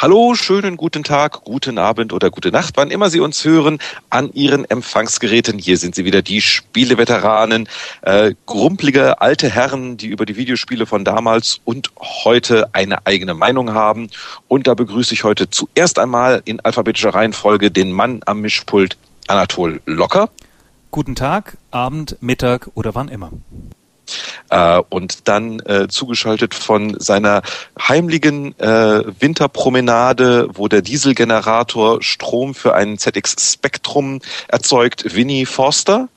Hallo, schönen guten Tag, guten Abend oder gute Nacht, wann immer Sie uns hören, an Ihren Empfangsgeräten. Hier sind sie wieder, die Spieleveteranen, äh, grumpelige alte Herren, die über die Videospiele von damals und heute eine eigene Meinung haben. Und da begrüße ich heute zuerst einmal in alphabetischer Reihenfolge den Mann am Mischpult, Anatol Locker. Guten Tag, Abend, Mittag oder wann immer. Äh, und dann äh, zugeschaltet von seiner heimlichen äh, Winterpromenade, wo der Dieselgenerator Strom für einen ZX Spectrum erzeugt, Winnie Forster.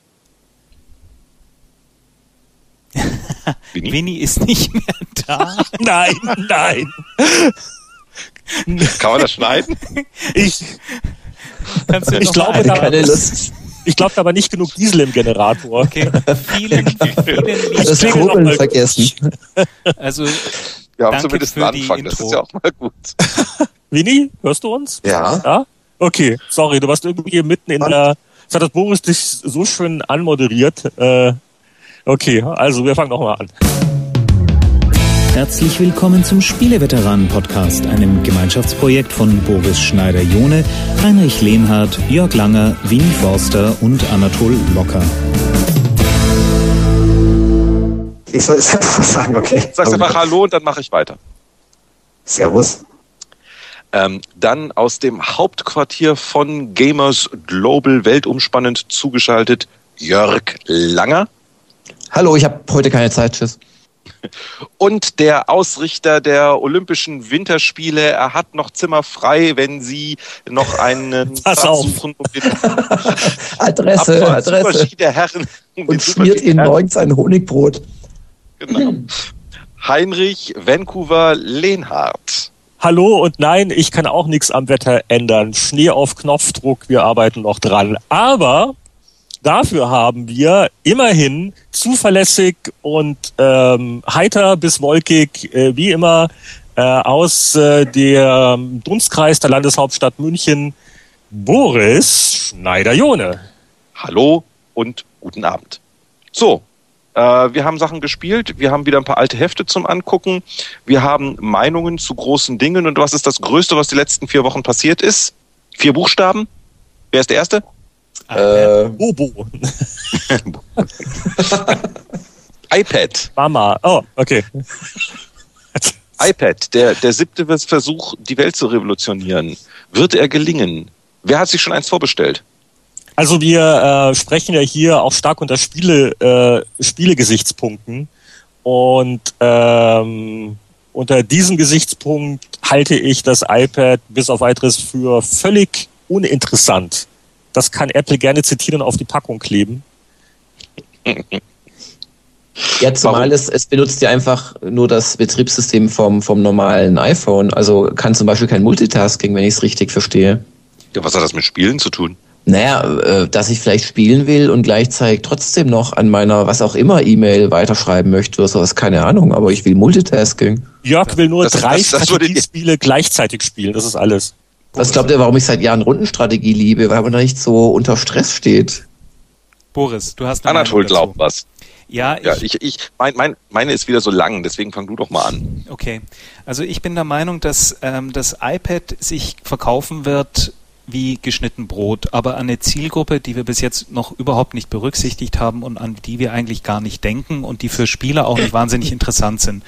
Winnie? Winnie ist nicht mehr da. nein, nein. Kann man das schneiden? Ich, ich glaube, da, keine Lust. Ich glaube aber nicht genug Diesel im Generator. Okay. Vielen, vielen lieben Das Kurbeln vergessen. Also, wir haben zumindest einen Anfang, das ist ja auch mal gut. Winnie, hörst du uns? Ja. Ja? Okay, sorry, du warst irgendwie mitten in der. Das hat das Boris dich so schön anmoderiert. Äh, okay, also wir fangen nochmal an. Herzlich willkommen zum Spieleveteranen-Podcast, einem Gemeinschaftsprojekt von Boris Schneider-Jone, Heinrich Lehnhardt, Jörg Langer, Winnie Forster und Anatol Locker. Ich soll es einfach sagen, okay. Sagst einfach Hallo und dann mache ich weiter. Servus. Ähm, dann aus dem Hauptquartier von Gamers Global weltumspannend zugeschaltet Jörg Langer. Hallo, ich habe heute keine Zeit. Tschüss und der Ausrichter der Olympischen Winterspiele. Er hat noch Zimmer frei, wenn Sie noch einen Pass auf. suchen. Adresse, Adresse. Der Herren, um und schmiert Ihnen morgens ein Honigbrot. Genau. Heinrich Vancouver Lehnhardt. Hallo und nein, ich kann auch nichts am Wetter ändern. Schnee auf Knopfdruck, wir arbeiten noch dran. Aber Dafür haben wir immerhin zuverlässig und ähm, heiter bis wolkig, äh, wie immer, äh, aus äh, dem Dunstkreis der Landeshauptstadt München Boris Schneider-Jone. Hallo und guten Abend. So, äh, wir haben Sachen gespielt, wir haben wieder ein paar alte Hefte zum Angucken, wir haben Meinungen zu großen Dingen und was ist das Größte, was die letzten vier Wochen passiert ist? Vier Buchstaben? Wer ist der Erste? Äh, Bobo. iPad. Mama. Oh, okay. iPad, der, der siebte Versuch, die Welt zu revolutionieren. Wird er gelingen? Wer hat sich schon eins vorbestellt? Also wir äh, sprechen ja hier auch stark unter Spiele, äh, Spielegesichtspunkten. Und ähm, unter diesem Gesichtspunkt halte ich das iPad bis auf weiteres für völlig uninteressant. Das kann Apple gerne zitieren und auf die Packung kleben. Ja, zumal es, es benutzt ja einfach nur das Betriebssystem vom, vom normalen iPhone. Also kann zum Beispiel kein Multitasking, wenn ich es richtig verstehe. Ja, was hat das mit Spielen zu tun? Naja, äh, dass ich vielleicht spielen will und gleichzeitig trotzdem noch an meiner, was auch immer, E-Mail weiterschreiben möchte oder sowas, keine Ahnung, aber ich will Multitasking. Jörg will nur das, drei Strategiespiele gleichzeitig spielen, das ist alles. Was glaubt ihr, warum ich seit Jahren Rundenstrategie liebe? Weil man da nicht so unter Stress steht. Boris, du hast Anatol glaubt was. Ja, ich, ja, ich, ich mein, mein, meine ist wieder so lang, deswegen fang du doch mal an. Okay, also ich bin der Meinung, dass ähm, das iPad sich verkaufen wird wie geschnitten Brot, aber eine Zielgruppe, die wir bis jetzt noch überhaupt nicht berücksichtigt haben und an die wir eigentlich gar nicht denken und die für Spieler auch nicht wahnsinnig interessant sind.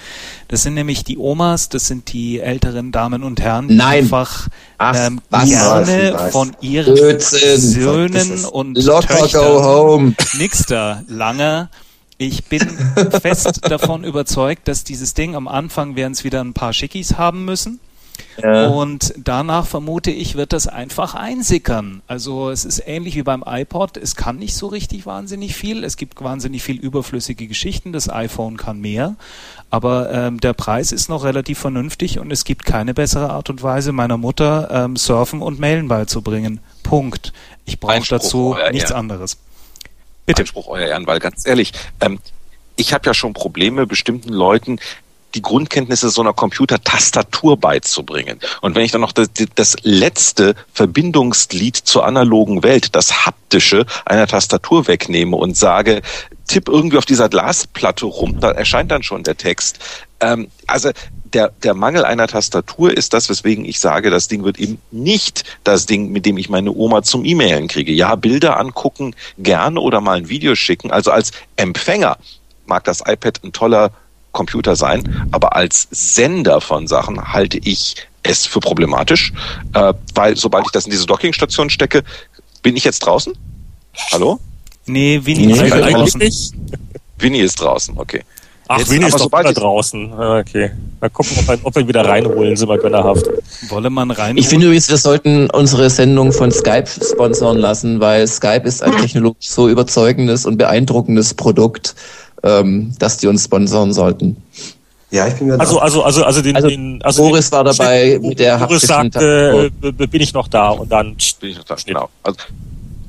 Das sind nämlich die Omas, das sind die älteren Damen und Herren, die Nein. einfach ähm, was, gerne von ihren Blödsinn. Söhnen und Locker go home. nix da lange ich bin fest davon überzeugt, dass dieses Ding am Anfang werden es wieder ein paar Schickis haben müssen. Ja. Und danach vermute ich, wird das einfach einsickern. Also es ist ähnlich wie beim iPod. Es kann nicht so richtig wahnsinnig viel. Es gibt wahnsinnig viel überflüssige Geschichten. Das iPhone kann mehr. Aber ähm, der Preis ist noch relativ vernünftig und es gibt keine bessere Art und Weise, meiner Mutter ähm, Surfen und Mailen beizubringen. Punkt. Ich brauche dazu nichts Ehren. anderes. Bitte. Einspruch, Euer Ehren, weil ganz ehrlich, ähm, ich habe ja schon Probleme, bestimmten Leuten die Grundkenntnisse so einer Computer-Tastatur beizubringen. Und wenn ich dann noch das, das letzte Verbindungsglied zur analogen Welt, das haptische einer Tastatur wegnehme und sage, tipp irgendwie auf dieser Glasplatte rum, da erscheint dann schon der Text. Ähm, also der, der Mangel einer Tastatur ist das, weswegen ich sage, das Ding wird eben nicht das Ding, mit dem ich meine Oma zum E-Mailen kriege. Ja, Bilder angucken gerne oder mal ein Video schicken. Also als Empfänger mag das iPad ein toller Computer sein, aber als Sender von Sachen halte ich es für problematisch, äh, weil sobald ich das in diese Dockingstation stecke, bin ich jetzt draußen? Hallo? Nee, Winnie nee, ist draußen. Winnie ist draußen, okay. Ach, Jetzt, Winnie ist doch wieder draußen. Ah, okay. Mal gucken, ob wir, ob wir ihn wieder reinholen, sind wir gönnerhaft. Wolle man rein? Ich finde übrigens, wir sollten unsere Sendung von Skype sponsoren lassen, weil Skype ist ein technologisch so überzeugendes und beeindruckendes Produkt, ähm, dass die uns sponsoren sollten. Ja, ich bin mir also, also, also, also, den, also, den, also Boris den, war dabei mit der Boris sagte, äh, bin ich noch da und dann bin ich noch da. Genau. Also,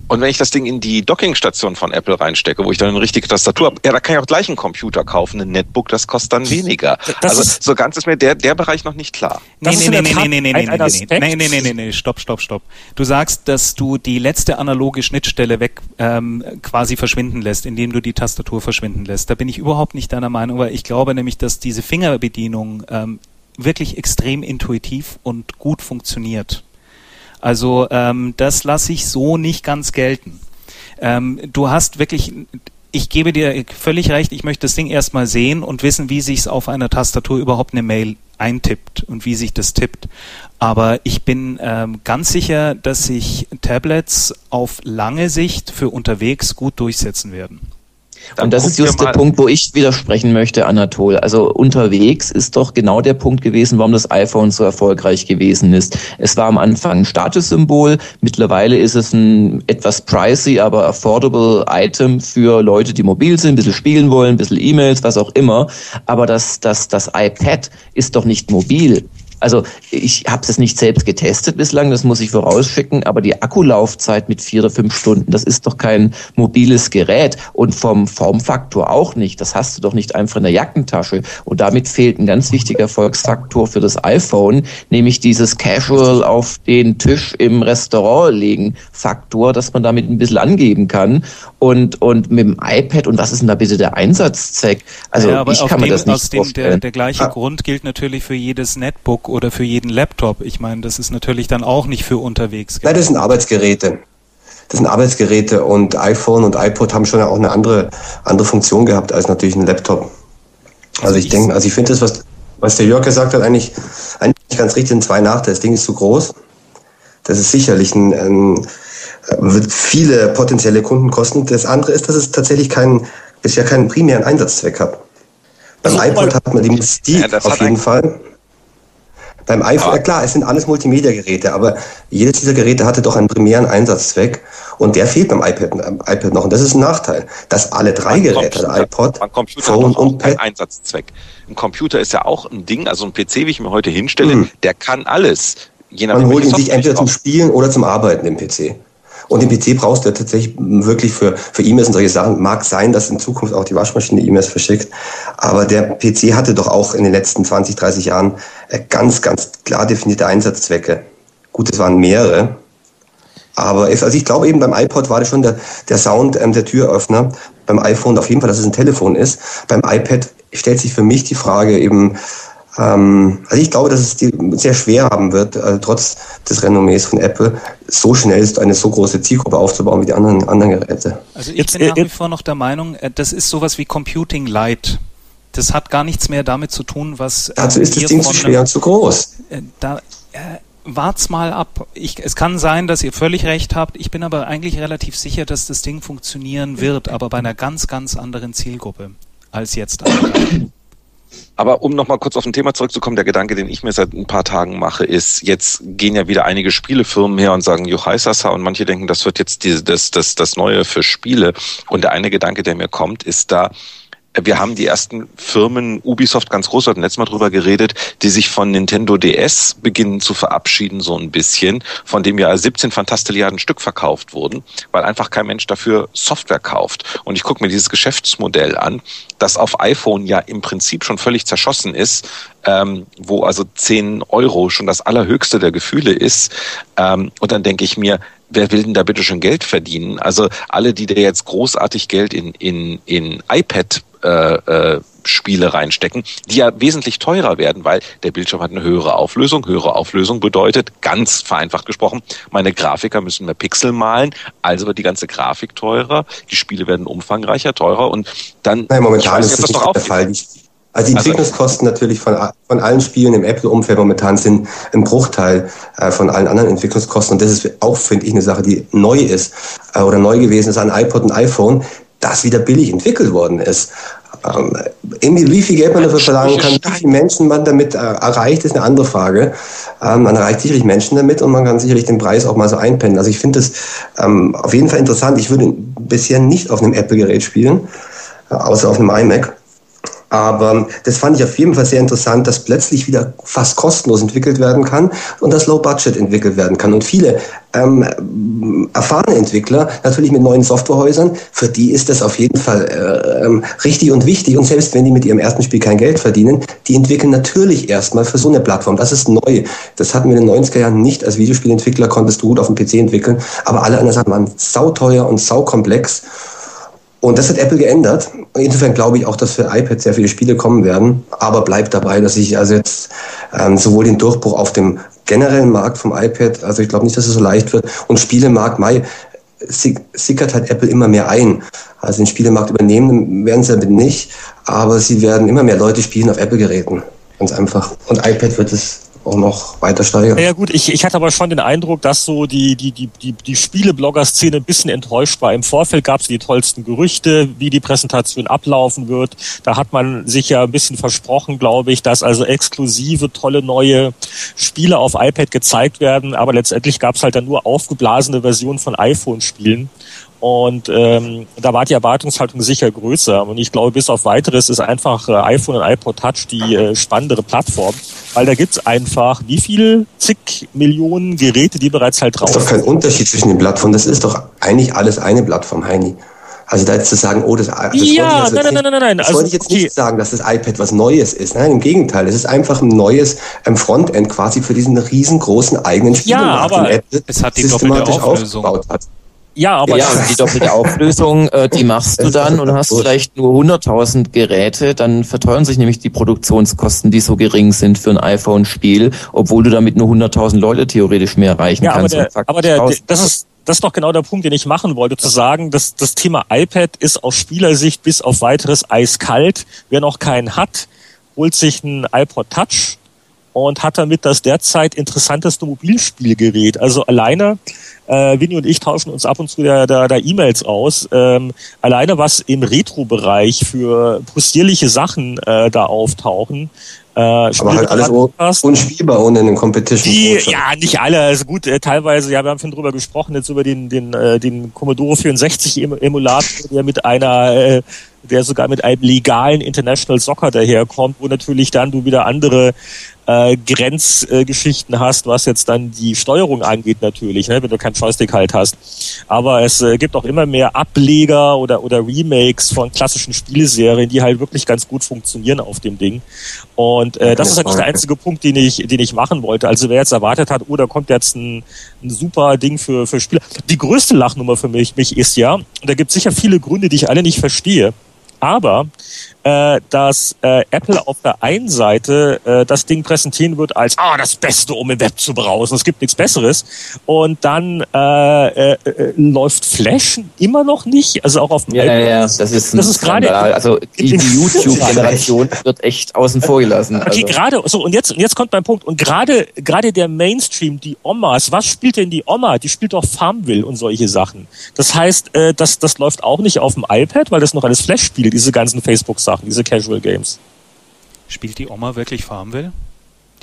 und wenn ich das Ding in die Dockingstation von Apple reinstecke, wo ich dann eine richtige Tastatur habe, ja, da kann ich auch gleich einen Computer kaufen, ein Netbook, das kostet dann weniger. Das also so ganz ist mir der, der Bereich noch nicht klar. Nee, nee, nee, nee, nee, nee, nee, nee, nee, nee, nee, nee, nee, stopp, stopp, stopp. Du sagst, dass du die letzte analoge Schnittstelle weg ähm, quasi verschwinden lässt, indem du die Tastatur verschwinden lässt. Da bin ich überhaupt nicht deiner Meinung, weil ich glaube nämlich, dass diese Fingerbedienung ähm, wirklich extrem intuitiv und gut funktioniert. Also ähm, das lasse ich so nicht ganz gelten. Ähm, du hast wirklich, ich gebe dir völlig recht, ich möchte das Ding erstmal sehen und wissen, wie sich es auf einer Tastatur überhaupt eine Mail eintippt und wie sich das tippt. Aber ich bin ähm, ganz sicher, dass sich Tablets auf lange Sicht für unterwegs gut durchsetzen werden. Dann und das ist just der Punkt, wo ich widersprechen möchte, Anatol. Also unterwegs ist doch genau der Punkt gewesen, warum das iPhone so erfolgreich gewesen ist. Es war am Anfang ein Statussymbol, mittlerweile ist es ein etwas pricey, aber affordable Item für Leute, die mobil sind, ein bisschen spielen wollen, ein bisschen E-Mails, was auch immer. Aber das, das, das iPad ist doch nicht mobil. Also ich habe es nicht selbst getestet bislang, das muss ich vorausschicken, aber die Akkulaufzeit mit vier oder fünf Stunden, das ist doch kein mobiles Gerät und vom Formfaktor auch nicht. Das hast du doch nicht einfach in der Jackentasche. Und damit fehlt ein ganz wichtiger Erfolgsfaktor für das iPhone, nämlich dieses Casual auf den Tisch im Restaurant legen Faktor, dass man damit ein bisschen angeben kann. Und, und mit dem iPad, und was ist denn da bitte der Einsatzzweck? Also ja, ich kann dem, mir das nicht aus dem, vorstellen. Der, der gleiche ah. Grund gilt natürlich für jedes Netbook oder für jeden Laptop. Ich meine, das ist natürlich dann auch nicht für unterwegs. Nein, das sind Arbeitsgeräte. Das sind Arbeitsgeräte und iPhone und iPod haben schon auch eine andere, andere Funktion gehabt als natürlich ein Laptop. Also, also ich denke, also ich finde das, was, was der Jörg gesagt hat, eigentlich, eigentlich ganz richtig, sind zwei Nachteile. Das Ding ist zu groß. Das ist sicherlich ein, ein wird viele potenzielle Kunden kosten. Das andere ist, dass es tatsächlich keinen, bisher keinen primären Einsatzzweck hat. Beim also, iPod hat man die Mystik ja, auf jeden Fall. Beim iPhone, ja klar, es sind alles Multimedia-Geräte, aber jedes dieser Geräte hatte doch einen primären Einsatzzweck und der fehlt beim iPad, beim iPad noch und das ist ein Nachteil, dass alle drei Geräte, der iPod, Phone und Pad, Einsatzzweck. Ein Computer ist ja auch ein Ding, also ein PC, wie ich mir heute hinstelle, mhm. der kann alles. Je nachdem, Man holt ihn sich entweder zum Spielen oder zum Arbeiten im PC. Und den PC brauchst du ja tatsächlich wirklich für, für E-Mails und solche Sachen. Mag sein, dass in Zukunft auch die Waschmaschine E-Mails verschickt. Aber der PC hatte doch auch in den letzten 20, 30 Jahren äh, ganz, ganz klar definierte Einsatzzwecke. Gut, es waren mehrere. Aber es, also ich glaube eben beim iPod war das schon der, der Sound ähm, der Türöffner. Beim iPhone auf jeden Fall, dass es ein Telefon ist. Beim iPad stellt sich für mich die Frage eben, ähm, also ich glaube, dass es die sehr schwer haben wird, also trotz des Renommees von Apple, so schnell eine so große Zielgruppe aufzubauen wie die anderen, anderen Geräte. Also ich bin nach wie vor noch der Meinung, äh, das ist sowas wie Computing Light. Das hat gar nichts mehr damit zu tun, was. Also ist das Ding zu schwer und zu groß. Äh, da, äh, wart's mal ab. Ich, es kann sein, dass ihr völlig recht habt. Ich bin aber eigentlich relativ sicher, dass das Ding funktionieren wird, aber bei einer ganz, ganz anderen Zielgruppe als jetzt. Aber um nochmal kurz auf ein Thema zurückzukommen, der Gedanke, den ich mir seit ein paar Tagen mache, ist, jetzt gehen ja wieder einige Spielefirmen her und sagen Juhaisasa und manche denken, das wird jetzt die, das, das, das Neue für Spiele. Und der eine Gedanke, der mir kommt, ist da, wir haben die ersten Firmen, Ubisoft ganz groß, hat letztes Mal drüber geredet, die sich von Nintendo DS beginnen zu verabschieden, so ein bisschen, von dem ja 17 Fantastilliarden Stück verkauft wurden, weil einfach kein Mensch dafür Software kauft. Und ich gucke mir dieses Geschäftsmodell an, das auf iPhone ja im Prinzip schon völlig zerschossen ist, ähm, wo also 10 Euro schon das allerhöchste der Gefühle ist. Ähm, und dann denke ich mir, wer will denn da bitte schon Geld verdienen? Also alle, die da jetzt großartig Geld in, in, in iPad äh, äh, Spiele reinstecken, die ja wesentlich teurer werden, weil der Bildschirm hat eine höhere Auflösung. Höhere Auflösung bedeutet, ganz vereinfacht gesprochen, meine Grafiker müssen mehr Pixel malen, also wird die ganze Grafik teurer, die Spiele werden umfangreicher, teurer und dann... Nein, momentan ist das doch der Fall. Die, also die also Entwicklungskosten natürlich von, von allen Spielen im Apple-Umfeld momentan sind ein Bruchteil äh, von allen anderen Entwicklungskosten. Und das ist auch, finde ich, eine Sache, die neu ist äh, oder neu gewesen ist an iPod und iPhone, das wieder billig entwickelt worden ist. Ähm, irgendwie, wie viel Geld man dafür verlangen kann, wie viele Menschen man damit äh, erreicht, ist eine andere Frage. Ähm, man erreicht sicherlich Menschen damit und man kann sicherlich den Preis auch mal so einpennen. Also ich finde das ähm, auf jeden Fall interessant. Ich würde bisher nicht auf einem Apple-Gerät spielen, äh, außer auf einem iMac. Aber das fand ich auf jeden Fall sehr interessant, dass plötzlich wieder fast kostenlos entwickelt werden kann und das Low Budget entwickelt werden kann. Und viele ähm, erfahrene Entwickler, natürlich mit neuen Softwarehäusern, für die ist das auf jeden Fall äh, ähm, richtig und wichtig. Und selbst wenn die mit ihrem ersten Spiel kein Geld verdienen, die entwickeln natürlich erstmal für so eine Plattform. Das ist neu. Das hatten wir in den 90er Jahren nicht. Als Videospielentwickler konntest du gut auf dem PC entwickeln, aber alle anderen Sachen waren sauteuer und saukomplex. Und das hat Apple geändert. Insofern glaube ich auch, dass für iPad sehr viele Spiele kommen werden. Aber bleibt dabei, dass ich also jetzt ähm, sowohl den Durchbruch auf dem generellen Markt vom iPad, also ich glaube nicht, dass es so leicht wird. Und Spielemarkt, Mai, sickert halt Apple immer mehr ein. Also den Spielemarkt übernehmen werden sie damit nicht, aber sie werden immer mehr Leute spielen auf Apple-Geräten. Ganz einfach. Und iPad wird es auch noch weiter steigern. Ja gut, ich, ich hatte aber schon den Eindruck, dass so die, die, die, die, die Spieleblogger-Szene ein bisschen enttäuscht war. Im Vorfeld gab es die tollsten Gerüchte, wie die Präsentation ablaufen wird. Da hat man sich ja ein bisschen versprochen, glaube ich, dass also exklusive, tolle neue Spiele auf iPad gezeigt werden, aber letztendlich gab es halt dann nur aufgeblasene Versionen von iPhone-Spielen. Und ähm, da war die Erwartungshaltung sicher größer. Und ich glaube, bis auf weiteres ist einfach äh, iPhone und iPod Touch die äh, spannendere Plattform, weil da gibt's einfach wie viel zig Millionen Geräte, die bereits halt drauf sind. Das ist doch kein Unterschied zwischen den Plattformen. Das ist doch eigentlich alles eine Plattform, Heini. Also da jetzt zu sagen, oh, das, das ja, nein, nein, nein, nein, nein, Das also, wollte ich jetzt okay. nicht sagen, dass das iPad was Neues ist. Nein, im Gegenteil. Es ist einfach ein neues ähm, Frontend quasi für diesen riesengroßen eigenen Spielmarkt, ja, aber Apple es hat die doppelte Auflösung. aufgebaut hat. Ja, aber ja, die doppelte Auflösung, äh, die machst du dann und hast vielleicht nur 100.000 Geräte, dann verteuern sich nämlich die Produktionskosten, die so gering sind für ein iPhone-Spiel, obwohl du damit nur 100.000 Leute theoretisch mehr erreichen ja, kannst. Aber, der, aber der, der, das ist das ist doch genau der Punkt, den ich machen wollte, zu sagen, dass das Thema iPad ist aus Spielersicht bis auf weiteres eiskalt. Wer noch keinen hat, holt sich einen iPod Touch und hat damit das derzeit interessanteste Mobilspielgerät. Also alleine äh, Winnie und ich tauschen uns ab und zu da, da, da E-Mails aus. Ähm, alleine was im Retro-Bereich für possierliche Sachen äh, da auftauchen, äh, aber halt alles unspielbar ohne einen Competition. Die, ja, nicht alle. Also gut, äh, teilweise, ja, wir haben schon drüber gesprochen, jetzt über den, den, äh, den Commodore 64 Emulator, der mit einer, äh, der sogar mit einem legalen International Soccer daherkommt, wo natürlich dann du wieder andere äh, Grenzgeschichten äh, hast, was jetzt dann die Steuerung angeht natürlich, ne, wenn du keinen Joystick halt hast. Aber es äh, gibt auch immer mehr Ableger oder, oder Remakes von klassischen Spieleserien, die halt wirklich ganz gut funktionieren auf dem Ding. Und äh, das ist nicht der einzige Punkt, den ich, den ich machen wollte. Also wer jetzt erwartet hat, oh, da kommt jetzt ein, ein super Ding für, für Spieler. Die größte Lachnummer für mich, mich ist ja, und da gibt es sicher viele Gründe, die ich alle nicht verstehe, aber äh, dass äh, Apple auf der einen Seite äh, das Ding präsentieren wird als ah das Beste, um im Web zu browsen. Es gibt nichts Besseres. Und dann äh, äh, äh, läuft Flash immer noch nicht. Also auch auf dem ja, ja, ja, das ist das ist gerade also die, die YouTube-Generation wird echt außen vor gelassen. Okay, also. gerade so und jetzt und jetzt kommt mein Punkt und gerade gerade der Mainstream, die Omas, was spielt denn die Oma? Die spielt doch Farmville und solche Sachen. Das heißt, äh, das das läuft auch nicht auf dem iPad, weil das noch alles Flash spielt, diese ganzen Facebook-Sachen. Sachen, diese Casual Games. Spielt die Oma wirklich Farmville?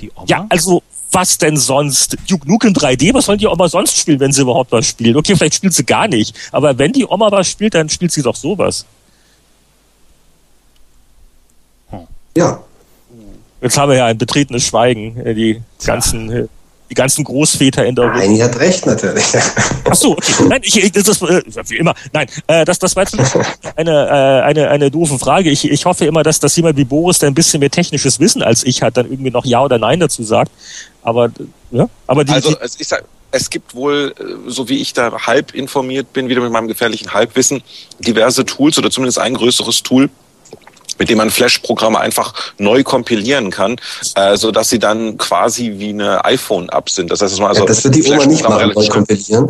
Die Oma? Ja, also was denn sonst? Duke Nukem 3D, was sollen die Oma sonst spielen, wenn sie überhaupt was spielen? Okay, vielleicht spielt sie gar nicht, aber wenn die Oma was spielt, dann spielt sie doch sowas. Hm. Ja. Jetzt haben wir ja ein betretenes Schweigen, äh, die ganzen ja. Äh, die ganzen Großväter in der Nein, Runde. hat recht, natürlich. Ach so, okay. Nein, ich, das ist, äh, wie immer, nein, äh, das, das war jetzt eine, äh, eine, eine doofe Frage. Ich, ich hoffe immer, dass, dass jemand wie Boris, der ein bisschen mehr technisches Wissen als ich hat, dann irgendwie noch Ja oder Nein dazu sagt. Aber, ja, aber die, also, ich sag, es gibt wohl, äh, so wie ich da halb informiert bin, wieder mit meinem gefährlichen Halbwissen, diverse Tools oder zumindest ein größeres Tool, mit dem man Flash-Programme einfach neu kompilieren kann, äh, so dass sie dann quasi wie eine iPhone-App sind. Das heißt, dass man also ja, das wird die Oma nicht machen, neu kompilieren.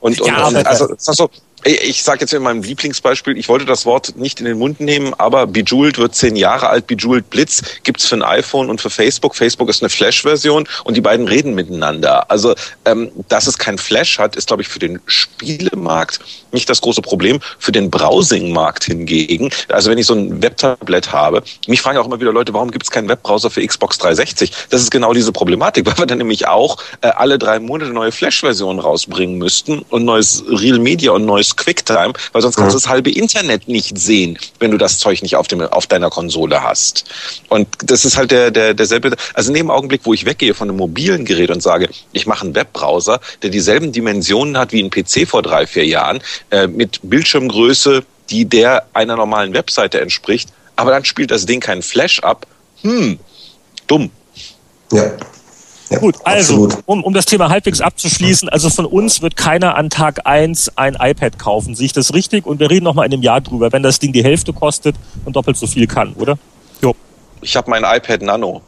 Und, und, ja, und also, das ist so, ich sage jetzt in meinem Lieblingsbeispiel, ich wollte das Wort nicht in den Mund nehmen, aber Bejeweled wird zehn Jahre alt. Bejeweled Blitz gibt's für ein iPhone und für Facebook. Facebook ist eine Flash-Version und die beiden reden miteinander. Also, ähm, dass es kein Flash hat, ist, glaube ich, für den Spielemarkt nicht das große Problem. Für den Browsing-Markt hingegen, also wenn ich so ein Webtablet habe, mich fragen auch immer wieder Leute, warum gibt es keinen Webbrowser für Xbox 360? Das ist genau diese Problematik, weil wir dann nämlich auch äh, alle drei Monate neue Flash-Versionen rausbringen müssten und neues Real Media und neues QuickTime, weil sonst kannst du das halbe Internet nicht sehen, wenn du das Zeug nicht auf, dem, auf deiner Konsole hast. Und das ist halt der, der, derselbe, also in dem Augenblick, wo ich weggehe von einem mobilen Gerät und sage, ich mache einen Webbrowser, der dieselben Dimensionen hat wie ein PC vor drei, vier Jahren, äh, mit Bildschirmgröße, die der einer normalen Webseite entspricht, aber dann spielt das Ding keinen Flash ab. Hm, dumm. Ja. Ja, Gut, also, um, um das Thema halbwegs abzuschließen, also von uns wird keiner an Tag eins ein iPad kaufen. Sehe ich das richtig? Und wir reden noch mal in einem Jahr drüber, wenn das Ding die Hälfte kostet und doppelt so viel kann, oder? Jo. Ich habe mein iPad Nano.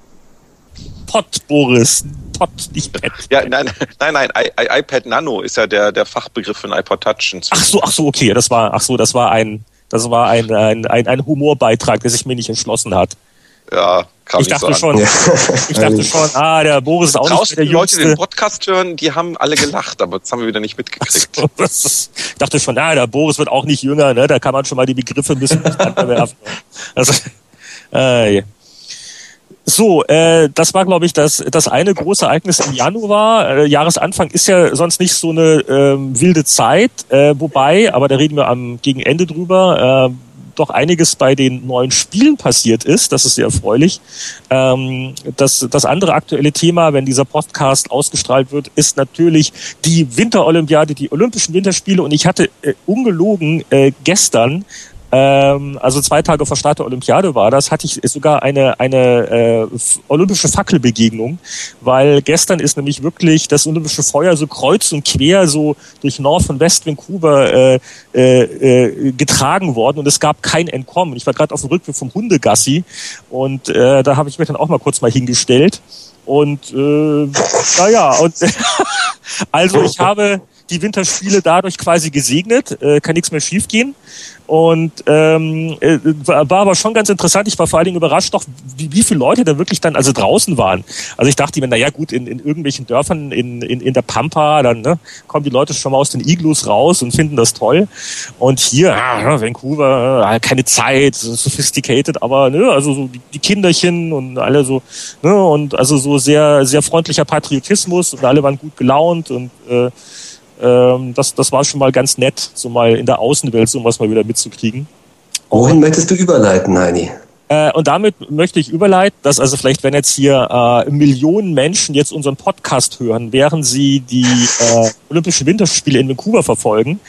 Pot, Boris. Pot, nicht Pad. Ja, nein, nein, nein, I, I, iPad Nano ist ja der, der Fachbegriff für ein iPod Touch. Inzwischen. Ach so, ach so, okay, das war, ach so, das war ein, das war ein, ein, ein, ein Humorbeitrag, der sich mir nicht entschlossen hat. Ja, kam ich dachte so schon, ja. ich dachte schon, ah, der Boris ist auch Draußen nicht der die Leute, die den Podcast hören, die haben alle gelacht, aber das haben wir wieder nicht mitgekriegt. So, ist, ich dachte schon, ah, der Boris wird auch nicht jünger, ne? Da kann man schon mal die Begriffe ein bisschen werfen. Also, äh, so, äh, das war, glaube ich, das, das eine große Ereignis im Januar. Äh, Jahresanfang ist ja sonst nicht so eine äh, wilde Zeit, äh, wobei, aber da reden wir am gegen Ende drüber. Äh, doch einiges bei den neuen Spielen passiert ist. Das ist sehr erfreulich. Ähm, das, das andere aktuelle Thema, wenn dieser Podcast ausgestrahlt wird, ist natürlich die Winterolympiade, die Olympischen Winterspiele. Und ich hatte äh, ungelogen äh, gestern ähm, also zwei Tage vor Start der Olympiade war das, hatte ich sogar eine, eine äh, olympische Fackelbegegnung, weil gestern ist nämlich wirklich das olympische Feuer so kreuz und quer so durch Nord- und West Vancouver äh, äh, äh, getragen worden und es gab kein Entkommen. Ich war gerade auf dem Rückweg vom Hundegassi und äh, da habe ich mich dann auch mal kurz mal hingestellt. Und äh, naja, und also ich habe die Winterspiele dadurch quasi gesegnet, äh, kann nichts mehr schiefgehen. Und ähm, äh, war aber schon ganz interessant. Ich war vor allen Dingen überrascht, doch wie, wie viele Leute da wirklich dann also draußen waren. Also ich dachte mir, na ja gut, in, in irgendwelchen Dörfern in, in, in der Pampa, dann ne, kommen die Leute schon mal aus den Iglus raus und finden das toll. Und hier, ah, Vancouver, ah, keine Zeit, sophisticated, aber ne, also so die Kinderchen und alle so, ne, und also so sehr, sehr freundlicher Patriotismus und alle waren gut gelaunt und äh, ähm, das, das war schon mal ganz nett, so mal in der Außenwelt sowas mal wieder mitzukriegen. Wohin möchtest du überleiten, Heini? Äh, und damit möchte ich überleiten, dass also vielleicht, wenn jetzt hier äh, Millionen Menschen jetzt unseren Podcast hören, während sie die äh, Olympischen Winterspiele in Vancouver verfolgen,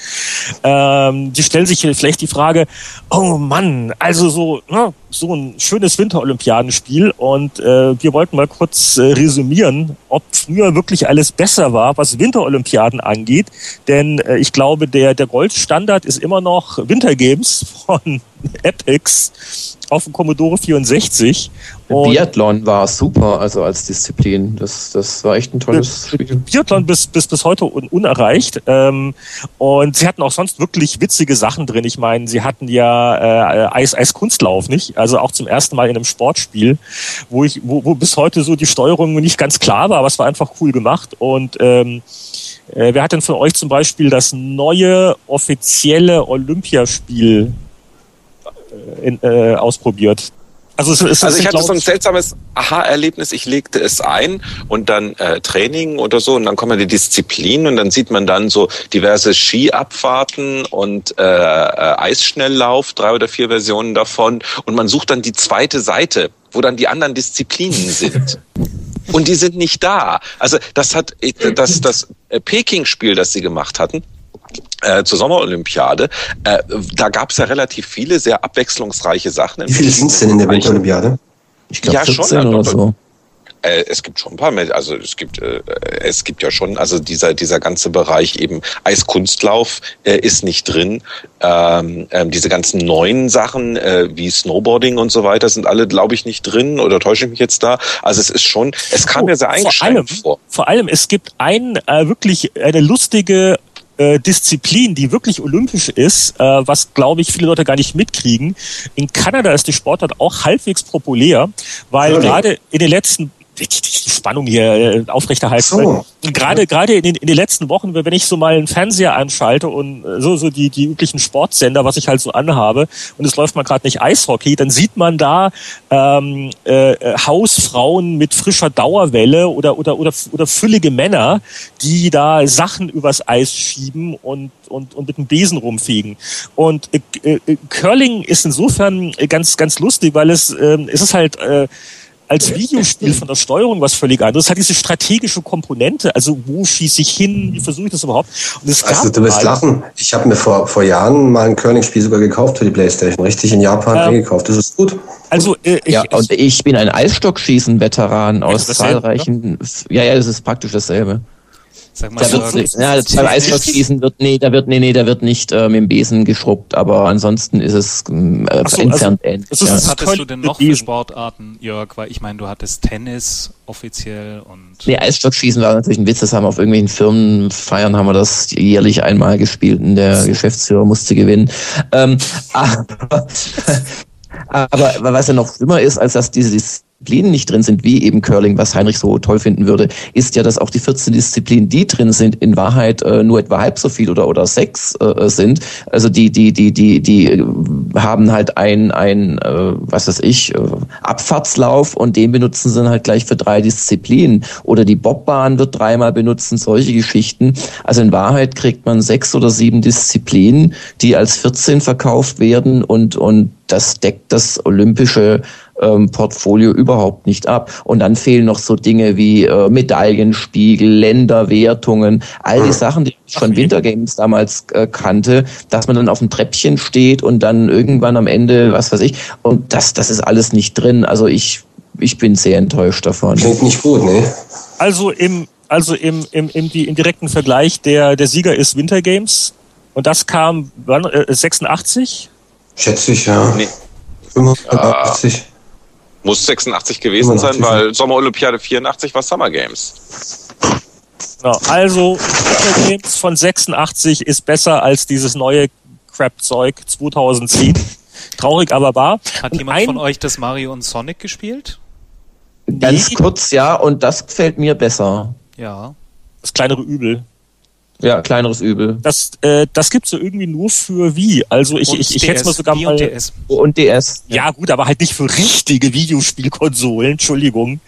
ähm, die stellen sich vielleicht die Frage, oh Mann, also so, ne, so ein schönes Winterolympiadenspiel und äh, wir wollten mal kurz äh, resümieren, ob früher wirklich alles besser war, was Winterolympiaden angeht, denn äh, ich glaube, der, der Goldstandard ist immer noch Wintergames von Epics auf dem Commodore 64. Und Biathlon war super, also als Disziplin. Das, das war echt ein tolles Spiel. Biathlon bis, bis, bis heute un, unerreicht. Ähm, und sie hatten auch sonst wirklich witzige Sachen drin. Ich meine, sie hatten ja äh, Eis, Eiskunstlauf, nicht? Also auch zum ersten Mal in einem Sportspiel, wo ich, wo, wo bis heute so die Steuerung nicht ganz klar war, aber es war einfach cool gemacht. Und ähm, äh, wer hat denn von euch zum Beispiel das neue offizielle Olympiaspiel in, äh, ausprobiert. Also, es, es also ich hatte so ein seltsames Aha-Erlebnis. Ich legte es ein und dann äh, Training oder so und dann kommen die Disziplinen und dann sieht man dann so diverse Skiabfahrten und äh, äh, Eisschnelllauf, drei oder vier Versionen davon und man sucht dann die zweite Seite, wo dann die anderen Disziplinen sind. und die sind nicht da. Also das hat das das Peking-Spiel, das sie gemacht hatten äh, zur Sommerolympiade. Äh, da gab es ja relativ viele sehr abwechslungsreiche Sachen. Wie viele sind es denn in der Winterolympiade? Ich glaube ja, 14 schon, oder so. Äh, es gibt schon ein paar mehr, also es gibt, äh, es gibt ja schon, also dieser, dieser ganze Bereich eben Eiskunstlauf äh, ist nicht drin. Ähm, ähm, diese ganzen neuen Sachen äh, wie Snowboarding und so weiter sind alle, glaube ich, nicht drin oder täusche ich mich jetzt da? Also es ist schon, es kam oh, mir sehr eingeschränkt vor. Vor allem, es gibt ein äh, wirklich eine lustige äh, Disziplin, die wirklich olympisch ist, äh, was glaube ich viele Leute gar nicht mitkriegen. In Kanada ist die Sportart auch halbwegs populär, weil gerade in den letzten die, die Spannung hier äh, aufrechterhalten. So. Gerade gerade in den, in den letzten Wochen, wenn ich so mal einen Fernseher anschalte und äh, so so die die üblichen Sportsender, was ich halt so anhabe, und es läuft mal gerade nicht Eishockey, dann sieht man da ähm, äh, Hausfrauen mit frischer Dauerwelle oder oder oder oder füllige Männer, die da Sachen übers Eis schieben und und, und mit dem Besen rumfegen. Und äh, äh, Curling ist insofern ganz ganz lustig, weil es äh, es ist halt äh, als Videospiel von der Steuerung was völlig anderes. Es hat diese strategische Komponente. Also wo schieße ich hin? Wie versuche ich das überhaupt? Und es also du wirst lachen. Ich habe mir vor, vor Jahren mal ein Curling-Spiel sogar gekauft für die Playstation. Richtig in Japan ähm, eingekauft. Das ist gut. Also äh, ich, ja, und ich bin ein Eisstockschießen-Veteran aus zahlreichen. Ja, ja, das ist praktisch dasselbe. Sag mal, da wird, ja, beim Eisstockschießen wird, nee, da wird, nee, nee, da wird nicht äh, mit dem Besen geschrubbt, aber ansonsten ist es äh, so, entfernt also, ähnlich. Also, ja. Was hattest du denn noch für Sportarten, Jörg? Weil ich meine, du hattest Tennis offiziell und. Nee, Eisstockschießen war natürlich ein Witz, das haben wir auf irgendwelchen Firmenfeiern haben wir das jährlich einmal gespielt und der so. Geschäftsführer musste gewinnen. Ähm, aber, aber was ja noch schlimmer ist, als dass diese Disziplinen nicht drin sind, wie eben Curling, was Heinrich so toll finden würde, ist ja, dass auch die 14 Disziplinen, die drin sind, in Wahrheit äh, nur etwa halb so viel oder oder sechs äh, sind. Also die die die die die äh, haben halt ein ein äh, was weiß ich äh, Abfahrtslauf und den benutzen sie dann halt gleich für drei Disziplinen oder die Bobbahn wird dreimal benutzen, solche Geschichten. Also in Wahrheit kriegt man sechs oder sieben Disziplinen, die als 14 verkauft werden und und das deckt das olympische ähm, Portfolio überhaupt nicht ab. Und dann fehlen noch so Dinge wie äh, Medaillenspiegel, Länderwertungen, all die Sachen, die ich von Wintergames damals äh, kannte, dass man dann auf dem Treppchen steht und dann irgendwann am Ende, was weiß ich, und das, das ist alles nicht drin. Also ich, ich bin sehr enttäuscht davon. Klingt nicht gut, ne? Also im, also im, im, im, im direkten Vergleich, der, der Sieger ist Wintergames. Und das kam wann, äh, 86? Schätze ich, ja. Nee. 85. Muss 86 gewesen 85, sein, weil Sommerolympiade 84 war Summer Games. Genau, also Winter Games von 86 ist besser als dieses neue Crap-Zeug 2010. Traurig aber wahr. Hat und jemand von euch das Mario und Sonic gespielt? Ganz kurz, ja, und das gefällt mir besser. Ja. Das kleinere Übel. Ja, kleineres Übel. Das, äh, das gibt's so irgendwie nur für Wii. Also ich, ich, ich hätte mal sogar mal. Und DS. Und DS. Ja, gut, aber halt nicht für richtige Videospielkonsolen, Entschuldigung.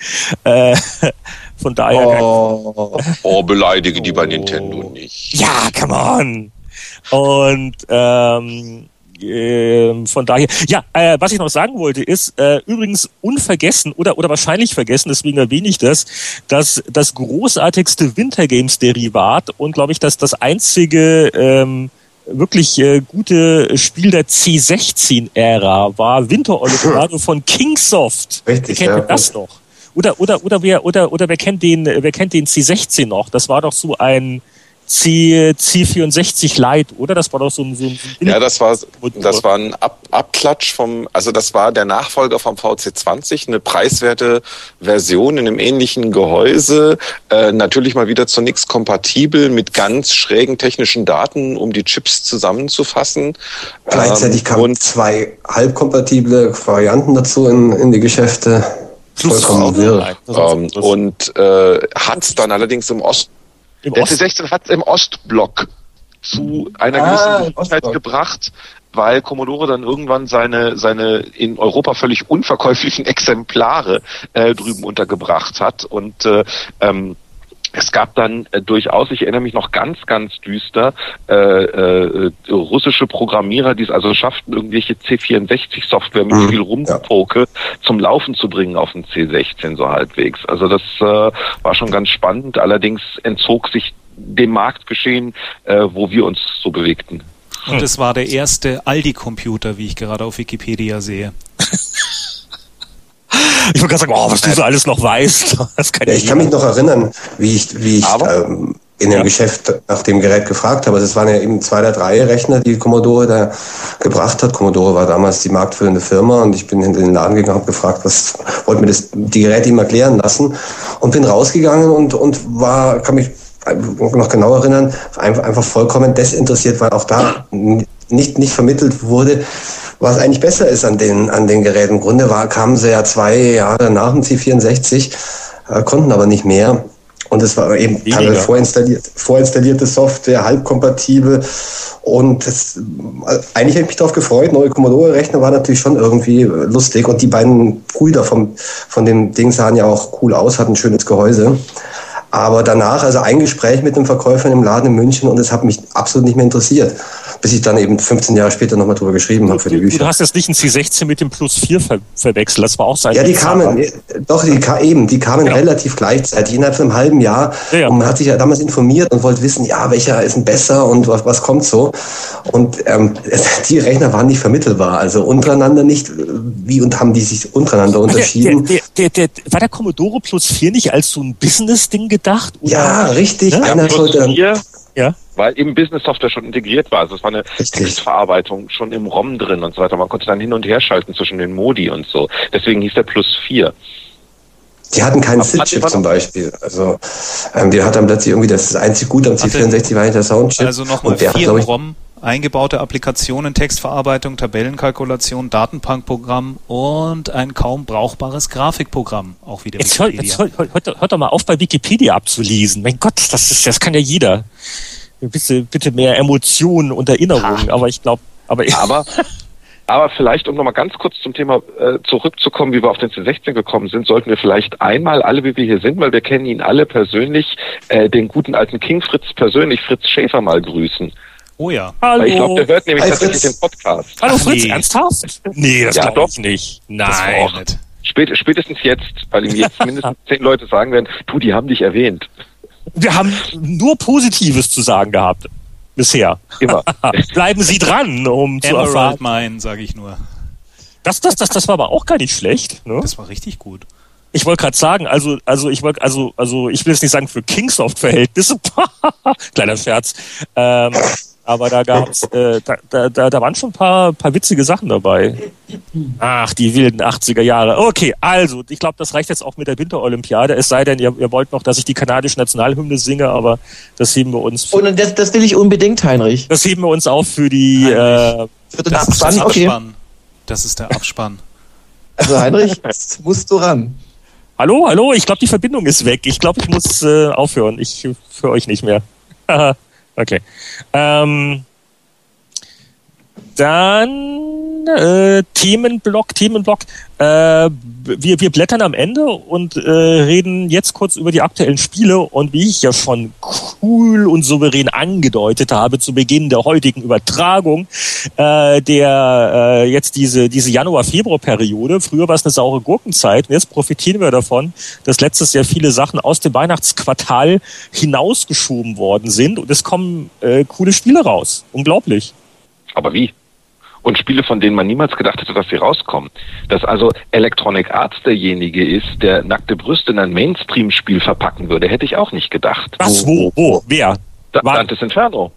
Äh, von daher. Oh, oh beleidige die bei Nintendo nicht. Ja, come on. Und ähm, äh, von daher, ja, äh, was ich noch sagen wollte, ist äh, übrigens unvergessen oder oder wahrscheinlich vergessen, deswegen erwähne ich das, dass das großartigste Wintergames-Derivat und glaube ich, dass das einzige ähm, wirklich äh, gute Spiel der C16-Ära war Winter Olympiade von Kingsoft. Richtig, wer kennt ja. das noch? Oder oder oder wer oder oder wer kennt den wer kennt den C16 noch? Das war doch so ein C, C64 Lite, oder? Das war doch so ein, so ein Ja, das war, das war ein Ab Abklatsch vom, also das war der Nachfolger vom VC20, eine preiswerte Version in einem ähnlichen Gehäuse, äh, natürlich mal wieder zu nichts kompatibel mit ganz schrägen technischen Daten, um die Chips zusammenzufassen. Gleichzeitig ähm, kamen zwei halbkompatible Varianten dazu in, in die Geschäfte. Vollkommen wirr. Ähm, und äh, hat es dann allerdings im Osten im der C16 hat es im Ostblock zu einer ah, gewissen Sicherheit gebracht, weil Commodore dann irgendwann seine seine in Europa völlig unverkäuflichen Exemplare äh, drüben untergebracht hat. Und äh, ähm, es gab dann äh, durchaus, ich erinnere mich noch ganz, ganz düster, äh, äh, russische Programmierer, die es also schafften, irgendwelche C64-Software mit mhm, viel Rumpoke ja. zum Laufen zu bringen auf dem C16 so halbwegs. Also das äh, war schon ganz spannend. Allerdings entzog sich dem Marktgeschehen, äh, wo wir uns so bewegten. Und es war der erste Aldi-Computer, wie ich gerade auf Wikipedia sehe. Ich wollte gerade sagen, oh, was du so alles noch weißt. Das kann ja, ich kann mich noch erinnern, wie ich, wie ich ähm, in dem ja. Geschäft nach dem Gerät gefragt habe. Also es waren ja eben zwei oder drei Rechner, die Commodore da gebracht hat. Commodore war damals die marktführende Firma und ich bin in den Laden gegangen, habe gefragt, was wollte mir das die Geräte ihm erklären lassen und bin rausgegangen und und war kann mich noch genau erinnern, einfach, einfach vollkommen desinteressiert, weil auch da nicht nicht vermittelt wurde, was eigentlich besser ist an den an den Geräten. Im Grunde war kamen sie ja zwei Jahre nach dem C64, äh, konnten aber nicht mehr. Und es war eben teilweise vorinstalliert, vorinstallierte Software, halbkompatibel. Und das, eigentlich habe ich mich darauf gefreut. Neue Commodore-Rechner war natürlich schon irgendwie lustig. Und die beiden Brüder vom, von dem Ding sahen ja auch cool aus, hatten ein schönes Gehäuse. Aber danach, also ein Gespräch mit einem Verkäufer im Laden in München und es hat mich absolut nicht mehr interessiert bis ich dann eben 15 Jahre später nochmal drüber geschrieben habe für die Bücher. Du hast jetzt nicht ein C16 mit dem Plus 4 ver verwechselt, das war auch sein. Ja, die kamen, äh, doch, die eben, die kamen ja. relativ gleichzeitig, innerhalb von einem halben Jahr. Ja, ja. Und man hat sich ja damals informiert und wollte wissen, ja, welcher ist denn besser und was, was kommt so. Und ähm, die Rechner waren nicht vermittelbar, also untereinander nicht, wie und haben die sich untereinander unterschieden. Der, der, der, war der Commodore Plus 4 nicht als so ein Business-Ding gedacht? Oder? Ja, richtig. Ne? Einer sollte, ja weil eben Business Software schon integriert war. Also es war eine Textverarbeitung schon im ROM drin und so weiter. Man konnte dann hin und her schalten zwischen den Modi und so. Deswegen hieß der Plus 4. Die hatten keinen SID-Chip zum Beispiel. Also ähm, die hat dann plötzlich irgendwie das, das einzig Gute am C64 war der Soundchip. Also nochmal vier hat, ich, ROM, eingebaute Applikationen, Textverarbeitung, Tabellenkalkulation, Datenbankprogramm und ein kaum brauchbares Grafikprogramm. Auch wieder jetzt Wikipedia. Hört, jetzt hört, hört, hört doch mal auf, bei Wikipedia abzulesen. Mein Gott, das, ist, das kann ja jeder bitte, bitte mehr Emotionen und Erinnerungen, aber ich glaube, aber, aber Aber vielleicht, um nochmal ganz kurz zum Thema äh, zurückzukommen, wie wir auf den C16 gekommen sind, sollten wir vielleicht einmal alle, wie wir hier sind, weil wir kennen ihn alle persönlich, äh, den guten alten King Fritz persönlich, Fritz Schäfer mal grüßen. Oh ja. Hallo. Weil ich glaube, der hört nämlich Hi, tatsächlich Fritz. den Podcast. Hallo Fritz, nee. ernsthaft? Nee, das ja, glaube ich nicht. Nein. Spät, spätestens jetzt, weil ihm jetzt mindestens zehn Leute sagen werden, du, die haben dich erwähnt. Wir haben nur Positives zu sagen gehabt. Bisher. Immer. Bleiben Sie dran, um zu erfahren. Mine, sage ich nur. Das, das, das, das war aber auch gar nicht schlecht. Ne? Das war richtig gut. Ich wollte gerade sagen, also, also ich wollte, also, also ich will jetzt nicht sagen für Kingsoft-Verhältnisse, kleiner Scherz, ähm, aber da gab's, äh, da, da, da waren schon ein paar, paar witzige Sachen dabei. Ach, die wilden 80er Jahre. Okay, also, ich glaube, das reicht jetzt auch mit der Winterolympiade. Es sei denn, ihr, ihr wollt noch, dass ich die kanadische Nationalhymne singe, aber das heben wir uns. Und das, das will ich unbedingt, Heinrich. Das heben wir uns auf für die. Äh, für den das Abspann. Ist okay. Abspann. Das ist der Abspann. Also Heinrich, jetzt musst du ran. Hallo, hallo, ich glaube, die Verbindung ist weg. Ich glaube, ich muss äh, aufhören. Ich für euch nicht mehr. Okay. Ähm, dann äh, Themenblock, Themenblock. Äh, wir, wir blättern am Ende und äh, reden jetzt kurz über die aktuellen Spiele und wie ich ja schon cool und souverän angedeutet habe zu Beginn der heutigen Übertragung, äh, der äh, jetzt diese diese Januar-Februar-Periode. Früher war es eine saure Gurkenzeit und jetzt profitieren wir davon, dass letztes Jahr viele Sachen aus dem Weihnachtsquartal hinausgeschoben worden sind und es kommen äh, coole Spiele raus. Unglaublich. Aber wie? und Spiele, von denen man niemals gedacht hätte, dass sie rauskommen. Dass also Electronic Arts derjenige ist, der nackte Brüste in ein Mainstream-Spiel verpacken würde, hätte ich auch nicht gedacht. Was? Wo? Wo? Wer? Da, Dantes Inferno.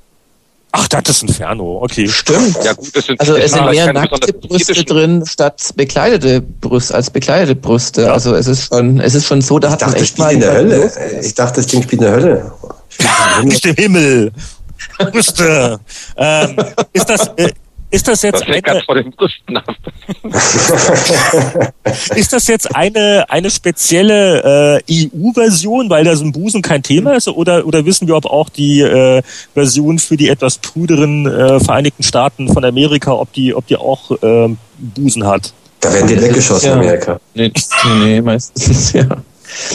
Ach, Dantes Inferno, okay. Stimmt. Ja, gut, das sind, also es sind mehr nackte Brüste drin statt bekleidete Brüste als bekleidete Brüste. Ja. Also es ist schon, es ist schon so, da hat man echt mal in der Hölle. Ich dachte, das Ding spielt in der Hölle. Nicht im Himmel. Brüste. ähm, ist das, äh, ist das jetzt das eine, vor den Brüsten ab. ist das jetzt eine, eine spezielle äh, EU-Version, weil da so ein Busen kein Thema ist? Oder, oder wissen wir, ob auch die äh, Version für die etwas prüderen äh, Vereinigten Staaten von Amerika, ob die, ob die auch äh, Busen hat? Da werden die weggeschossen ja. in Amerika. Nee, nee, meistens, ja.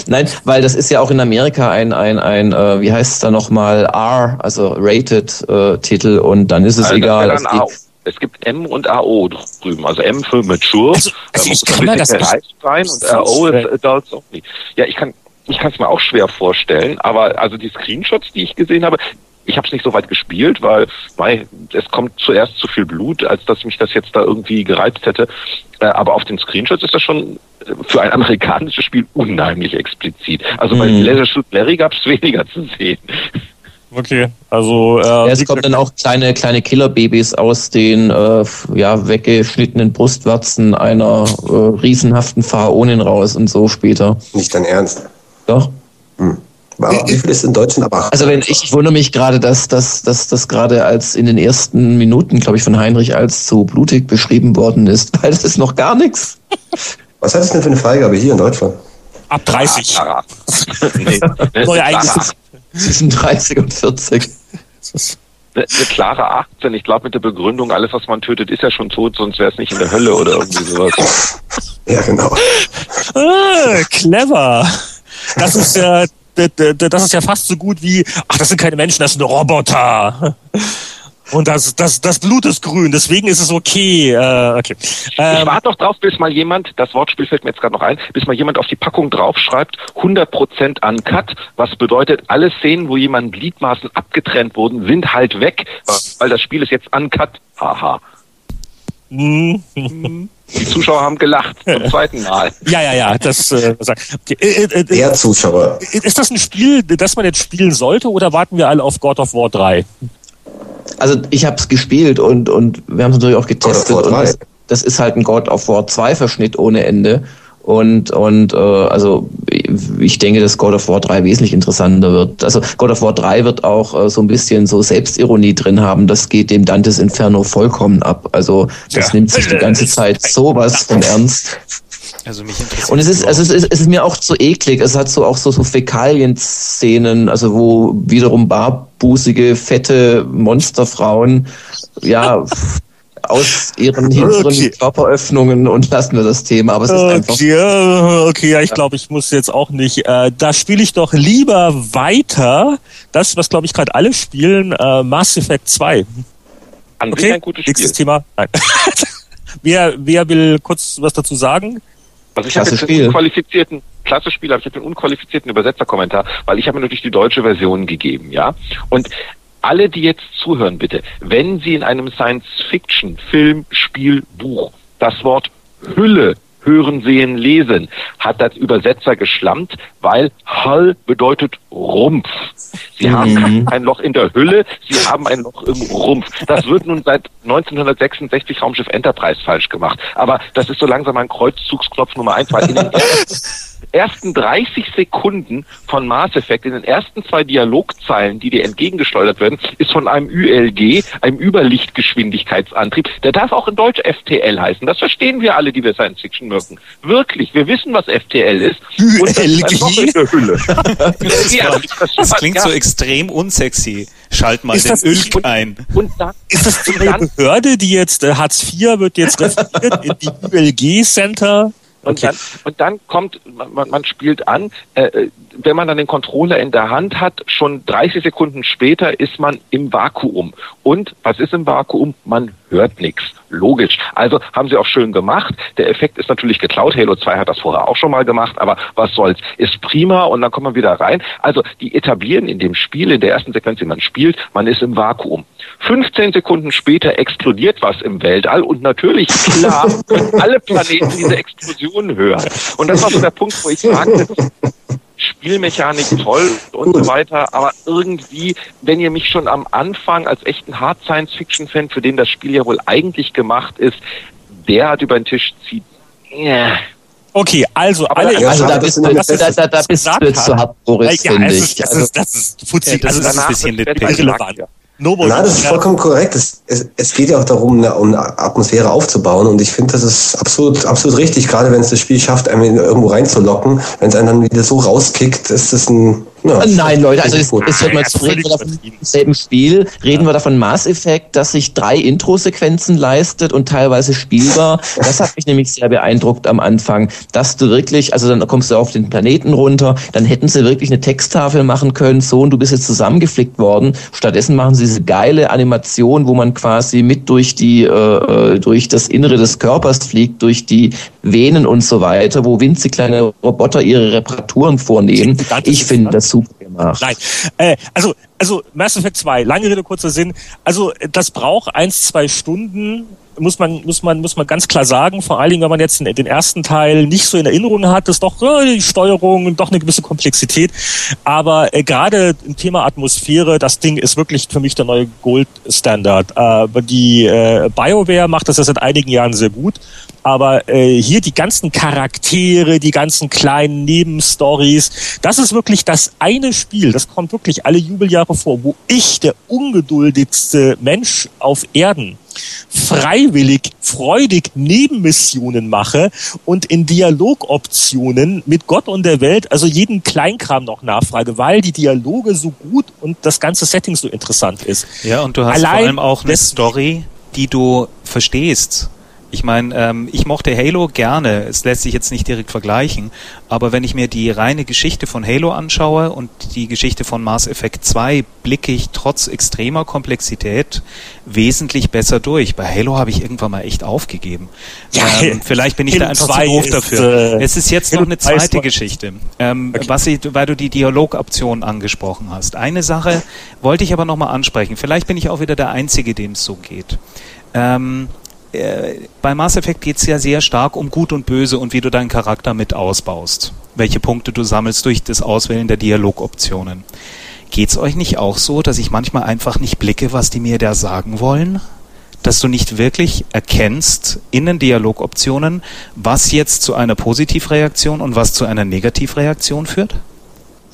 Nein, weil das ist ja auch in Amerika ein, ein, ein äh, wie heißt es da nochmal, R, also Rated-Titel äh, und dann ist es also egal. Das es gibt M und AO drüben. Also M für Mature, also, also da muss kann das nicht sein und AO ist Adults Only. Ja, ich kann ich kann es mir auch schwer vorstellen, aber also die Screenshots, die ich gesehen habe, Ich habe es nicht so weit gespielt, weil, weil es kommt zuerst zu viel Blut, als dass mich das jetzt da irgendwie gereizt hätte. Äh, aber auf den Screenshots ist das schon äh, für ein amerikanisches Spiel unheimlich explizit. Also bei mhm. Leisure Suit Larry gab es weniger zu sehen. Okay, also äh, ja, es kommen dann auch kleine kleine Killerbabys aus den äh, ja weggeschnittenen Brustwarzen einer äh, riesenhaften Pharaonin raus und so später. Nicht dein Ernst? Doch. Hm. Wie viel ist in Deutschland aber? Also wenn ich, ich wundere mich gerade, dass, dass, dass das gerade als in den ersten Minuten, glaube ich, von Heinrich als zu blutig beschrieben worden ist, weil das ist noch gar nichts. Was hat es denn für eine Freigabe hier in Deutschland? Ab 30. Ah, nee, Neue zwischen 30 und 40. Eine, klare 18. Ich glaube, mit der Begründung, alles, was man tötet, ist ja schon tot, sonst wäre es nicht in der Hölle oder irgendwie sowas. Ja, genau. Ah, clever. Das ist ja, das ist ja fast so gut wie, ach, das sind keine Menschen, das sind Roboter. Und das, das, das Blut ist grün, deswegen ist es okay. Äh, okay. Ähm, ich warte doch drauf, bis mal jemand, das Wortspiel fällt mir jetzt gerade noch ein, bis mal jemand auf die Packung draufschreibt, 100% uncut, was bedeutet, alle Szenen, wo jemand Gliedmaßen abgetrennt wurden, sind halt weg, weil das Spiel ist jetzt uncut. Haha. Mhm. Die Zuschauer haben gelacht zum zweiten Mal. Ja, ja, ja. Das, äh, okay. äh, äh, äh Der Zuschauer. Ist das ein Spiel, das man jetzt spielen sollte, oder warten wir alle auf God of War 3? also ich habe es gespielt und, und wir haben es natürlich auch getestet. Und das, das, ist halt ein God of War 2 Verschnitt ohne Ende. Und, und äh, also ich denke, dass God of War 3 wesentlich interessanter wird. Also God of War 3 wird auch äh, so ein bisschen so Selbstironie drin haben. Das geht dem Dantes Inferno vollkommen ab. Also das ja. nimmt sich die ganze Zeit sowas von ernst. Also mich interessiert. Und es ist, also es ist, es ist mir auch zu eklig. Es hat so auch so, so Fäkalien-Szenen, also wo wiederum barbusige, fette Monsterfrauen, ja, aus ihren hinteren okay. Körperöffnungen und lassen wir das Thema. Aber es ist okay, einfach. Ja, okay, ja, ich glaube, ich muss jetzt auch nicht. Äh, da spiele ich doch lieber weiter. Das, was glaube ich gerade alle spielen, äh, Mass Effect 2. An okay, ein gutes Spiel. nächstes Thema. Nein. wer, wer will kurz was dazu sagen? Also ich habe jetzt den unqualifizierten, klasse Spiel, aber ich habe den unqualifizierten Übersetzerkommentar, weil ich habe mir natürlich die deutsche Version gegeben, ja. Und alle, die jetzt zuhören, bitte, wenn Sie in einem Science-Fiction, Film, Spiel, Buch das Wort Hülle hören, sehen, lesen, hat das Übersetzer geschlammt, weil Hull bedeutet Rumpf. Sie haben mhm. ein Loch in der Hülle, Sie haben ein Loch im Rumpf. Das wird nun seit 1966 Raumschiff Enterprise falsch gemacht. Aber das ist so langsam ein Kreuzzugsknopf Nummer eins, weil in den ersten ersten 30 Sekunden von Mass Effect, in den ersten zwei Dialogzeilen, die dir entgegengesteuert werden, ist von einem ULG, einem Überlichtgeschwindigkeitsantrieb. Der darf auch in Deutsch FTL heißen. Das verstehen wir alle, die wir Science Fiction mögen. Wirklich, wir wissen, was FTL ist. ULG? das, ja, das, das klingt so extrem unsexy. Schalt mal ist den Ölk ein. Und dann, ist das eine Behörde, die jetzt, äh, Hartz IV wird jetzt referiert in die ULG-Center? Und, okay. dann, und dann kommt, man, man spielt an, äh, äh, wenn man dann den Controller in der Hand hat, schon 30 Sekunden später ist man im Vakuum. Und was ist im Vakuum? Man hört nichts. Logisch. Also haben sie auch schön gemacht. Der Effekt ist natürlich geklaut. Halo 2 hat das vorher auch schon mal gemacht, aber was soll's? Ist prima und dann kommt man wieder rein. Also die etablieren in dem Spiel, in der ersten Sequenz, die man spielt, man ist im Vakuum. 15 Sekunden später explodiert was im Weltall und natürlich, klar, alle Planeten diese Explosion hören. Und das war so der Punkt, wo ich sagte, Spielmechanik toll und so weiter, aber irgendwie, wenn ihr mich schon am Anfang als echten Hard Science Fiction Fan, für den das Spiel ja wohl eigentlich gemacht ist, der hat über den Tisch zieht. Yeah. Okay, also aber alle. Also da bist du, da, da, da bist du zu hart, Boris, ja, finde ich. Das ist, das ist, das ist, ja, das ist ein bisschen irrelevant. Noble Nein, das ist vollkommen korrekt. Es, es, es geht ja auch darum, eine, um eine Atmosphäre aufzubauen. Und ich finde, das ist absolut, absolut richtig, gerade wenn es das Spiel schafft, einen irgendwo reinzulocken. Wenn es einen dann wieder so rauskickt, ist das ein ja, Nein, Leute, also es, es wird mal zu reden wir davon im selben Spiel, reden ja. wir davon Mass Effect, dass sich drei Intro-Sequenzen leistet und teilweise spielbar. Das hat mich nämlich sehr beeindruckt am Anfang, dass du wirklich, also dann kommst du auf den Planeten runter, dann hätten sie wirklich eine Texttafel machen können, so und du bist jetzt zusammengeflickt worden. Stattdessen machen sie diese geile Animation, wo man quasi mit durch die, äh, äh durch das Innere des Körpers fliegt, durch die Venen und so weiter, wo winzig kleine Roboter ihre Reparaturen vornehmen. Ich finde das super gemacht. Nein, äh, also also Mass Effect 2, lange Rede kurzer Sinn. Also das braucht eins zwei Stunden muss man, muss man, muss man ganz klar sagen, vor allen Dingen, wenn man jetzt den, den ersten Teil nicht so in Erinnerung hat, ist doch äh, die Steuerung doch eine gewisse Komplexität. Aber äh, gerade im Thema Atmosphäre, das Ding ist wirklich für mich der neue Gold-Standard. Äh, die äh, BioWare macht das ja seit einigen Jahren sehr gut. Aber äh, hier die ganzen Charaktere, die ganzen kleinen Nebenstories, das ist wirklich das eine Spiel, das kommt wirklich alle Jubeljahre vor, wo ich, der ungeduldigste Mensch auf Erden, freiwillig, freudig Nebenmissionen mache und in Dialogoptionen mit Gott und der Welt, also jeden Kleinkram noch nachfrage, weil die Dialoge so gut und das ganze Setting so interessant ist. Ja, und du hast Allein vor allem auch eine Story, die du verstehst. Ich meine, ähm, ich mochte Halo gerne. Es lässt sich jetzt nicht direkt vergleichen. Aber wenn ich mir die reine Geschichte von Halo anschaue und die Geschichte von Mass Effect 2, blicke ich trotz extremer Komplexität wesentlich besser durch. Bei Halo habe ich irgendwann mal echt aufgegeben. Ja, ähm, vielleicht bin ich da einfach zu doof dafür. Äh, es ist jetzt noch eine zweite Geschichte, ähm, okay. was ich, weil du die Dialogoption angesprochen hast. Eine Sache wollte ich aber nochmal ansprechen. Vielleicht bin ich auch wieder der Einzige, dem es so geht. Ähm, äh, bei Mass Effect geht es ja sehr stark um Gut und Böse und wie du deinen Charakter mit ausbaust. Welche Punkte du sammelst durch das Auswählen der Dialogoptionen. Geht's euch nicht auch so, dass ich manchmal einfach nicht blicke, was die mir da sagen wollen? Dass du nicht wirklich erkennst in den Dialogoptionen, was jetzt zu einer Positivreaktion und was zu einer Negativreaktion führt?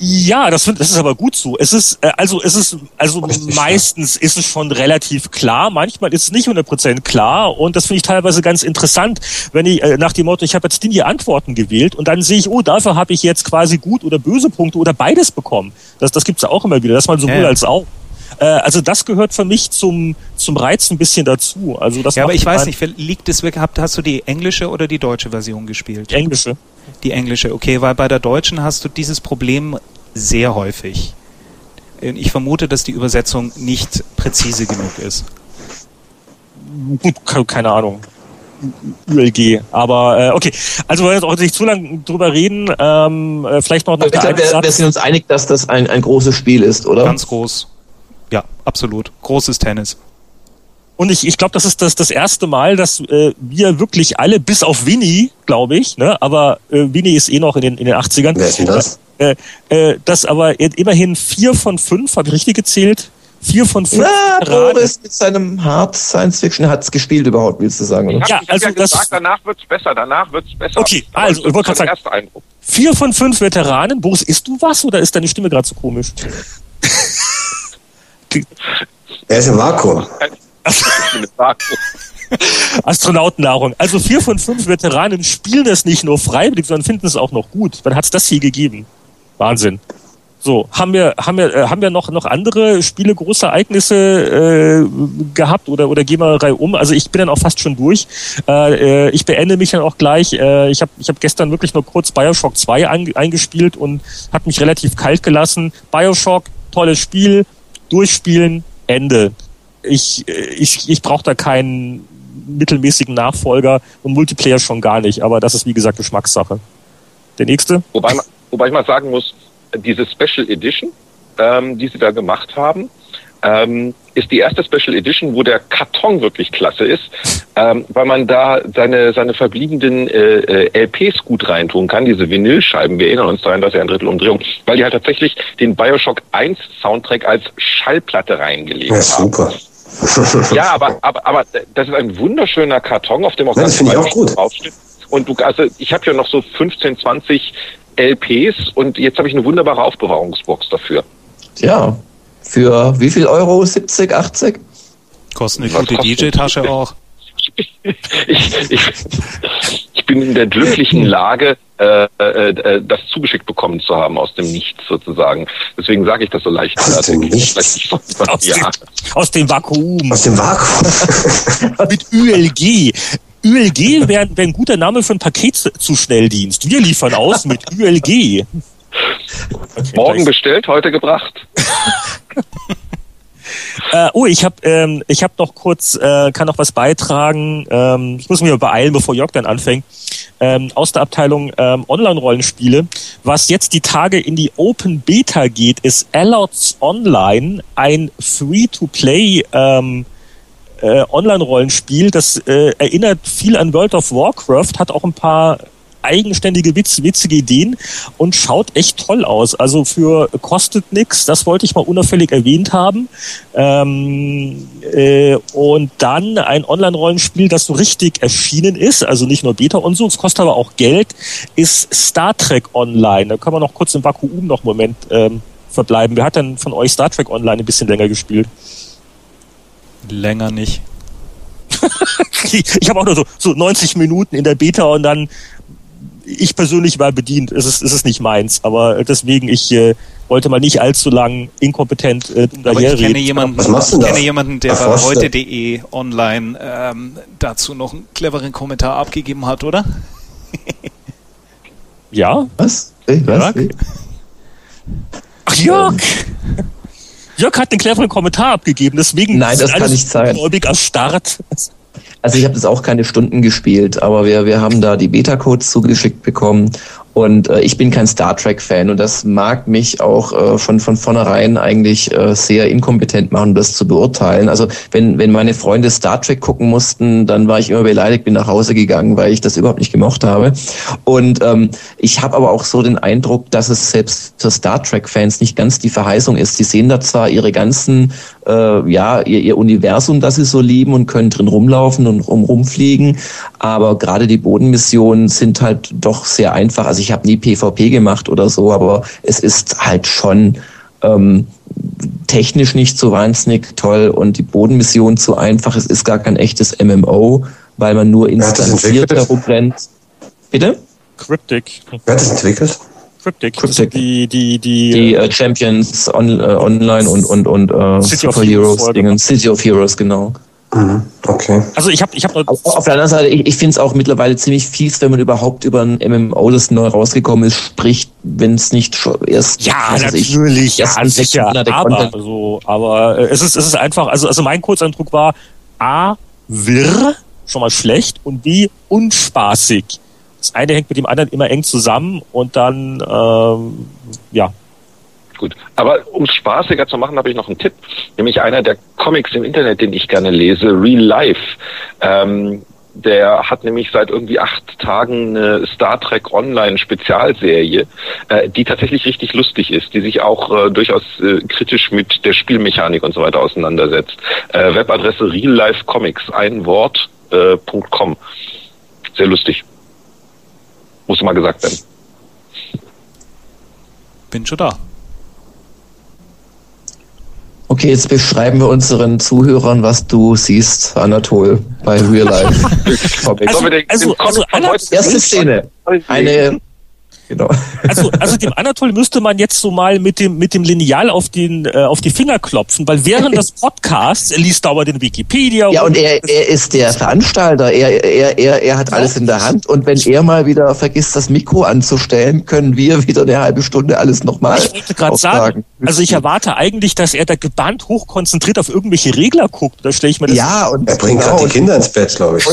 Ja, das, das ist aber gut so. Es ist, äh, also es ist, also meistens ist es schon relativ klar, manchmal ist es nicht 100% klar und das finde ich teilweise ganz interessant, wenn ich äh, nach dem Motto, ich habe jetzt die Antworten gewählt und dann sehe ich, oh, dafür habe ich jetzt quasi gut oder böse Punkte oder beides bekommen. Das, das gibt's ja auch immer wieder, das mal sowohl ja. als auch. Äh, also das gehört für mich zum, zum Reiz ein bisschen dazu. Also das ja, aber ich weiß nicht, liegt es wirklich, hast du die englische oder die deutsche Version gespielt? Die englische. Die englische, okay, weil bei der deutschen hast du dieses Problem sehr häufig. Ich vermute, dass die Übersetzung nicht präzise genug ist. Gut, keine Ahnung. ULG. Aber äh, okay, also wir jetzt auch nicht zu lange drüber reden. Ähm, äh, vielleicht noch nach ich glaube, wir, wir sind uns einig, dass das ein, ein großes Spiel ist, oder? Ganz groß. Ja, absolut. Großes Tennis. Und ich, ich glaube, das ist das, das erste Mal, dass äh, wir wirklich alle, bis auf Winnie, glaube ich, ne, aber äh, Winnie ist eh noch in den, in den 80ern. Wer ist denn das? Äh, äh, dass aber immerhin vier von fünf, habe ich richtig gezählt, vier von fünf. Na, Boris mit seinem Hard Science Fiction hat es gespielt überhaupt, willst du sagen? Ich habe ja, hab also ja gesagt, das danach wird's besser, danach wird's besser. Okay, Aber also, ich wollte gerade sagen, vier von fünf Veteranen. Boris, isst du was oder ist deine Stimme gerade so komisch? er ist im Vakuum. Astronautennahrung. Also vier von fünf Veteranen spielen das nicht nur freiwillig, sondern finden es auch noch gut. Wann hat es das hier gegeben? Wahnsinn. So, haben wir, haben wir, äh, haben wir noch, noch andere Spiele, große Ereignisse äh, gehabt oder, oder gehen wir Reihe um? Also ich bin dann auch fast schon durch. Äh, äh ich beende mich dann auch gleich. Äh, ich habe ich hab gestern wirklich nur kurz Bioshock 2 ein, eingespielt und hat mich relativ kalt gelassen. Bioshock, tolles Spiel, durchspielen, Ende. Ich, ich, ich brauche da keinen mittelmäßigen Nachfolger und Multiplayer schon gar nicht, aber das ist wie gesagt Geschmackssache. Der nächste? Wobei, wobei ich mal sagen muss, diese Special Edition, ähm, die sie da gemacht haben, ähm, ist die erste Special Edition, wo der Karton wirklich klasse ist, ähm, weil man da seine, seine verbliebenen äh, äh, LPs gut reintun kann, diese Vinylscheiben. Wir erinnern uns daran, dass er ein Drittel Umdrehung, weil die halt tatsächlich den Bioshock 1 Soundtrack als Schallplatte reingelegt ja, haben. Super. Ja, aber, aber, aber das ist ein wunderschöner Karton, auf dem auch ja, ganz gut. draufsteht. Und du, also ich habe ja noch so 15, 20 LPs und jetzt habe ich eine wunderbare Aufbewahrungsbox dafür. Ja, für wie viel Euro? 70, 80? Kostet eine gute DJ-Tasche auch. ich, ich, ich bin in der glücklichen Lage, äh, äh, das zugeschickt bekommen zu haben aus dem Nichts sozusagen. Deswegen sage ich das so leicht. Aus dem Nichts? Aus, ja. dem, aus dem Vakuum. Aus dem Vakuum. Mit ULG. ULG wäre wär ein guter Name für ein Paketzustelldienst. Wir liefern aus mit ULG. Morgen bestellt, heute gebracht. Äh, oh, ich habe ähm, ich hab noch kurz, äh, kann noch was beitragen. Ähm, ich muss mich beeilen, bevor Jörg dann anfängt. Ähm, aus der Abteilung ähm, Online-Rollenspiele. Was jetzt die Tage in die Open Beta geht, ist Allots Online, ein Free-to-Play ähm, äh, Online-Rollenspiel. Das äh, erinnert viel an World of Warcraft, hat auch ein paar eigenständige, witz, witzige Ideen und schaut echt toll aus. Also für kostet nix, das wollte ich mal unauffällig erwähnt haben. Ähm, äh, und dann ein Online-Rollenspiel, das so richtig erschienen ist, also nicht nur Beta und so, es kostet aber auch Geld, ist Star Trek Online. Da können wir noch kurz im Vakuum noch einen Moment ähm, verbleiben. Wer hat denn von euch Star Trek Online ein bisschen länger gespielt? Länger nicht. ich habe auch nur so, so 90 Minuten in der Beta und dann ich persönlich war bedient. Es ist, es ist nicht meins, aber deswegen ich äh, wollte mal nicht allzu lang inkompetent äh, aber ich kenne jemanden, Was ich kenne jemanden, der bei heute.de online ähm, dazu noch einen cleveren Kommentar abgegeben hat, oder? ja. Was? Hey, was? Jörg? Ach, Jörg! Jörg hat einen cleveren Kommentar abgegeben, deswegen Nein, das kann nicht sein. erstarrt. Also ich habe das auch keine Stunden gespielt, aber wir, wir haben da die Beta-Codes zugeschickt bekommen und äh, ich bin kein Star Trek-Fan und das mag mich auch äh, von, von vornherein eigentlich äh, sehr inkompetent machen, das zu beurteilen. Also wenn, wenn meine Freunde Star Trek gucken mussten, dann war ich immer beleidigt, bin nach Hause gegangen, weil ich das überhaupt nicht gemocht habe. Und ähm, ich habe aber auch so den Eindruck, dass es selbst für Star Trek-Fans nicht ganz die Verheißung ist. Sie sehen da zwar ihre ganzen, äh, ja, ihr, ihr Universum, das sie so lieben und können drin rumlaufen und rum, rumfliegen, aber gerade die Bodenmissionen sind halt doch sehr einfach. Also ich habe nie PvP gemacht oder so, aber es ist halt schon ähm, technisch nicht so wahnsinnig toll und die Bodenmission zu einfach. Es ist gar kein echtes MMO, weil man nur instanziert herumrennt. Bitte? Cryptic. Wer hat das entwickelt? Cryptic. Cryptic. Die, die, die, die äh, Champions on, äh, Online und, und, und äh, City Super Heroes, Dingen. City of Heroes, genau. Mhm. Okay. Also ich habe ich hab auf der anderen Seite, ich, ich finde es auch mittlerweile ziemlich fies, wenn man überhaupt über ein MMO, das neu rausgekommen ist, spricht, wenn es nicht schon erst ja natürlich ich, ja sicher, aber so, aber äh, es ist es ist einfach also also mein Kurzeindruck war a wirr schon mal schlecht und b unspaßig. Das eine hängt mit dem anderen immer eng zusammen und dann ähm, ja gut. Aber um es spaßiger zu machen, habe ich noch einen Tipp. Nämlich einer der Comics im Internet, den ich gerne lese, Real Life. Ähm, der hat nämlich seit irgendwie acht Tagen eine Star Trek Online Spezialserie, äh, die tatsächlich richtig lustig ist, die sich auch äh, durchaus äh, kritisch mit der Spielmechanik und so weiter auseinandersetzt. Äh, Webadresse Real Life Comics, ein Wort, äh, .com. Sehr lustig. Muss mal gesagt werden. Bin schon da. Okay, jetzt beschreiben wir unseren Zuhörern, was du siehst, Anatol, bei Real Life. also, also, also, also erste Szene. Eine genau. Also, also dem Anatol müsste man jetzt so mal mit dem, mit dem Lineal auf, den, äh, auf die Finger klopfen, weil während des Podcasts, er liest dauernd den Wikipedia. Ja, und er, er ist der Veranstalter, er, er, er, er hat alles in der Hand und wenn er mal wieder vergisst, das Mikro anzustellen, können wir wieder eine halbe Stunde alles nochmal Ich wollte gerade sagen, also ich erwarte eigentlich, dass er da gebannt hochkonzentriert auf irgendwelche Regler guckt, da stelle ich mir das Ja, und er bringt gerade die Kinder ins Bett, glaube ich.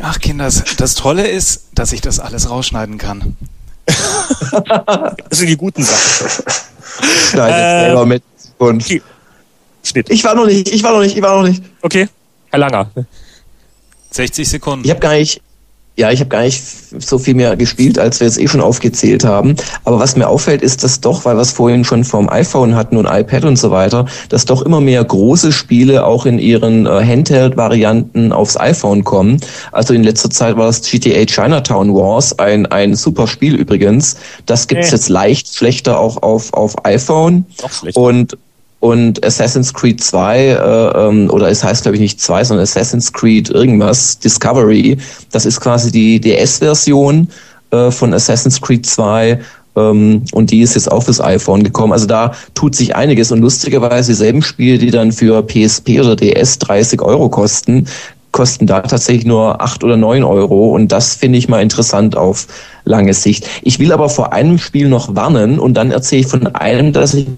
Ach, Kinder, das Tolle ist, dass ich das alles rausschneiden kann. das sind die guten Sachen. Schneide äh, selber mit. Und Schnitt. Ich war noch nicht, ich war noch nicht, ich war noch nicht. Okay, Herr Langer. 60 Sekunden. Ich habe gar nicht, ja, ich habe gar nicht so viel mehr gespielt, als wir jetzt eh schon aufgezählt haben. Aber was mir auffällt, ist, dass doch, weil wir es vorhin schon vom iPhone hatten und iPad und so weiter, dass doch immer mehr große Spiele auch in ihren äh, Handheld-Varianten aufs iPhone kommen. Also in letzter Zeit war das GTA Chinatown Wars ein, ein super Spiel übrigens. Das gibt's äh. jetzt leicht schlechter auch auf, auf iPhone. Noch schlechter. Und und Assassin's Creed 2, äh, ähm, oder es heißt glaube ich nicht 2, sondern Assassin's Creed irgendwas, Discovery, das ist quasi die DS-Version äh, von Assassin's Creed 2 ähm, und die ist jetzt auch fürs iPhone gekommen. Also da tut sich einiges und lustigerweise dieselben Spiele, die dann für PSP oder DS 30 Euro kosten, kosten da tatsächlich nur acht oder neun Euro und das finde ich mal interessant auf lange Sicht. Ich will aber vor einem Spiel noch warnen und dann erzähle ich von einem, das ich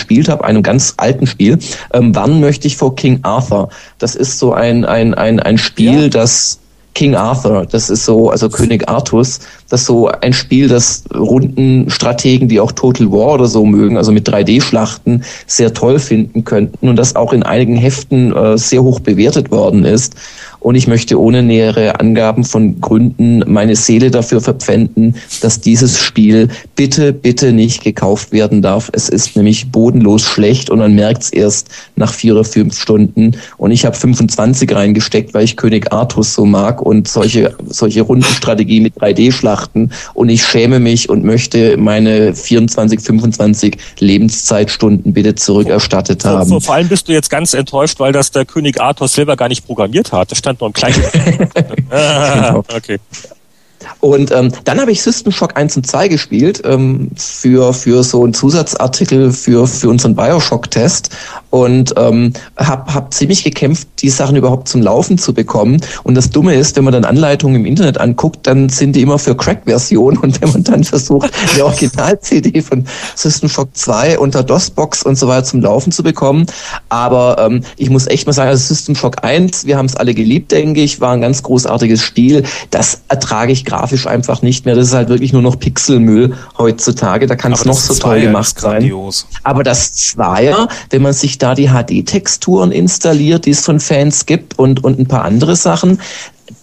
gespielt habe, einem ganz alten Spiel, ähm, warnen möchte ich vor King Arthur. Das ist so ein, ein, ein, ein Spiel, ja. das King Arthur, das ist so, also König Artus, das ist so ein Spiel, das Rundenstrategen, die auch Total War oder so mögen, also mit 3D-Schlachten, sehr toll finden könnten und das auch in einigen Heften äh, sehr hoch bewertet worden ist und ich möchte ohne nähere Angaben von Gründen meine Seele dafür verpfänden, dass dieses Spiel bitte, bitte nicht gekauft werden darf. Es ist nämlich bodenlos schlecht und man merkt es erst nach vier oder fünf Stunden. Und ich habe 25 reingesteckt, weil ich König Artus so mag und solche, solche Rundenstrategie mit 3D-Schlachten. Und ich schäme mich und möchte meine 24, 25 Lebenszeitstunden bitte zurückerstattet haben. Vor, vor allem bist du jetzt ganz enttäuscht, weil das der König Artus selber gar nicht programmiert hat. Das stand nur im Kleinen. ah, okay. Und ähm, dann habe ich System Shock 1 und 2 gespielt ähm, für, für so einen Zusatzartikel für, für unseren Bioshock-Test und ähm, habe hab ziemlich gekämpft, die Sachen überhaupt zum Laufen zu bekommen. Und das Dumme ist, wenn man dann Anleitungen im Internet anguckt, dann sind die immer für Crack-Versionen und wenn man dann versucht, die Original-CD von System Shock 2 unter DOS-Box und so weiter zum Laufen zu bekommen. Aber ähm, ich muss echt mal sagen, also System Shock 1, wir haben es alle geliebt, denke ich, war ein ganz großartiges Spiel. Das ertrage ich grafisch einfach nicht mehr. Das ist halt wirklich nur noch Pixelmüll heutzutage. Da kann es noch so toll gemacht sein. Aber das Zweier, wenn man sich da die HD-Texturen installiert, die es von Fans gibt und, und ein paar andere Sachen,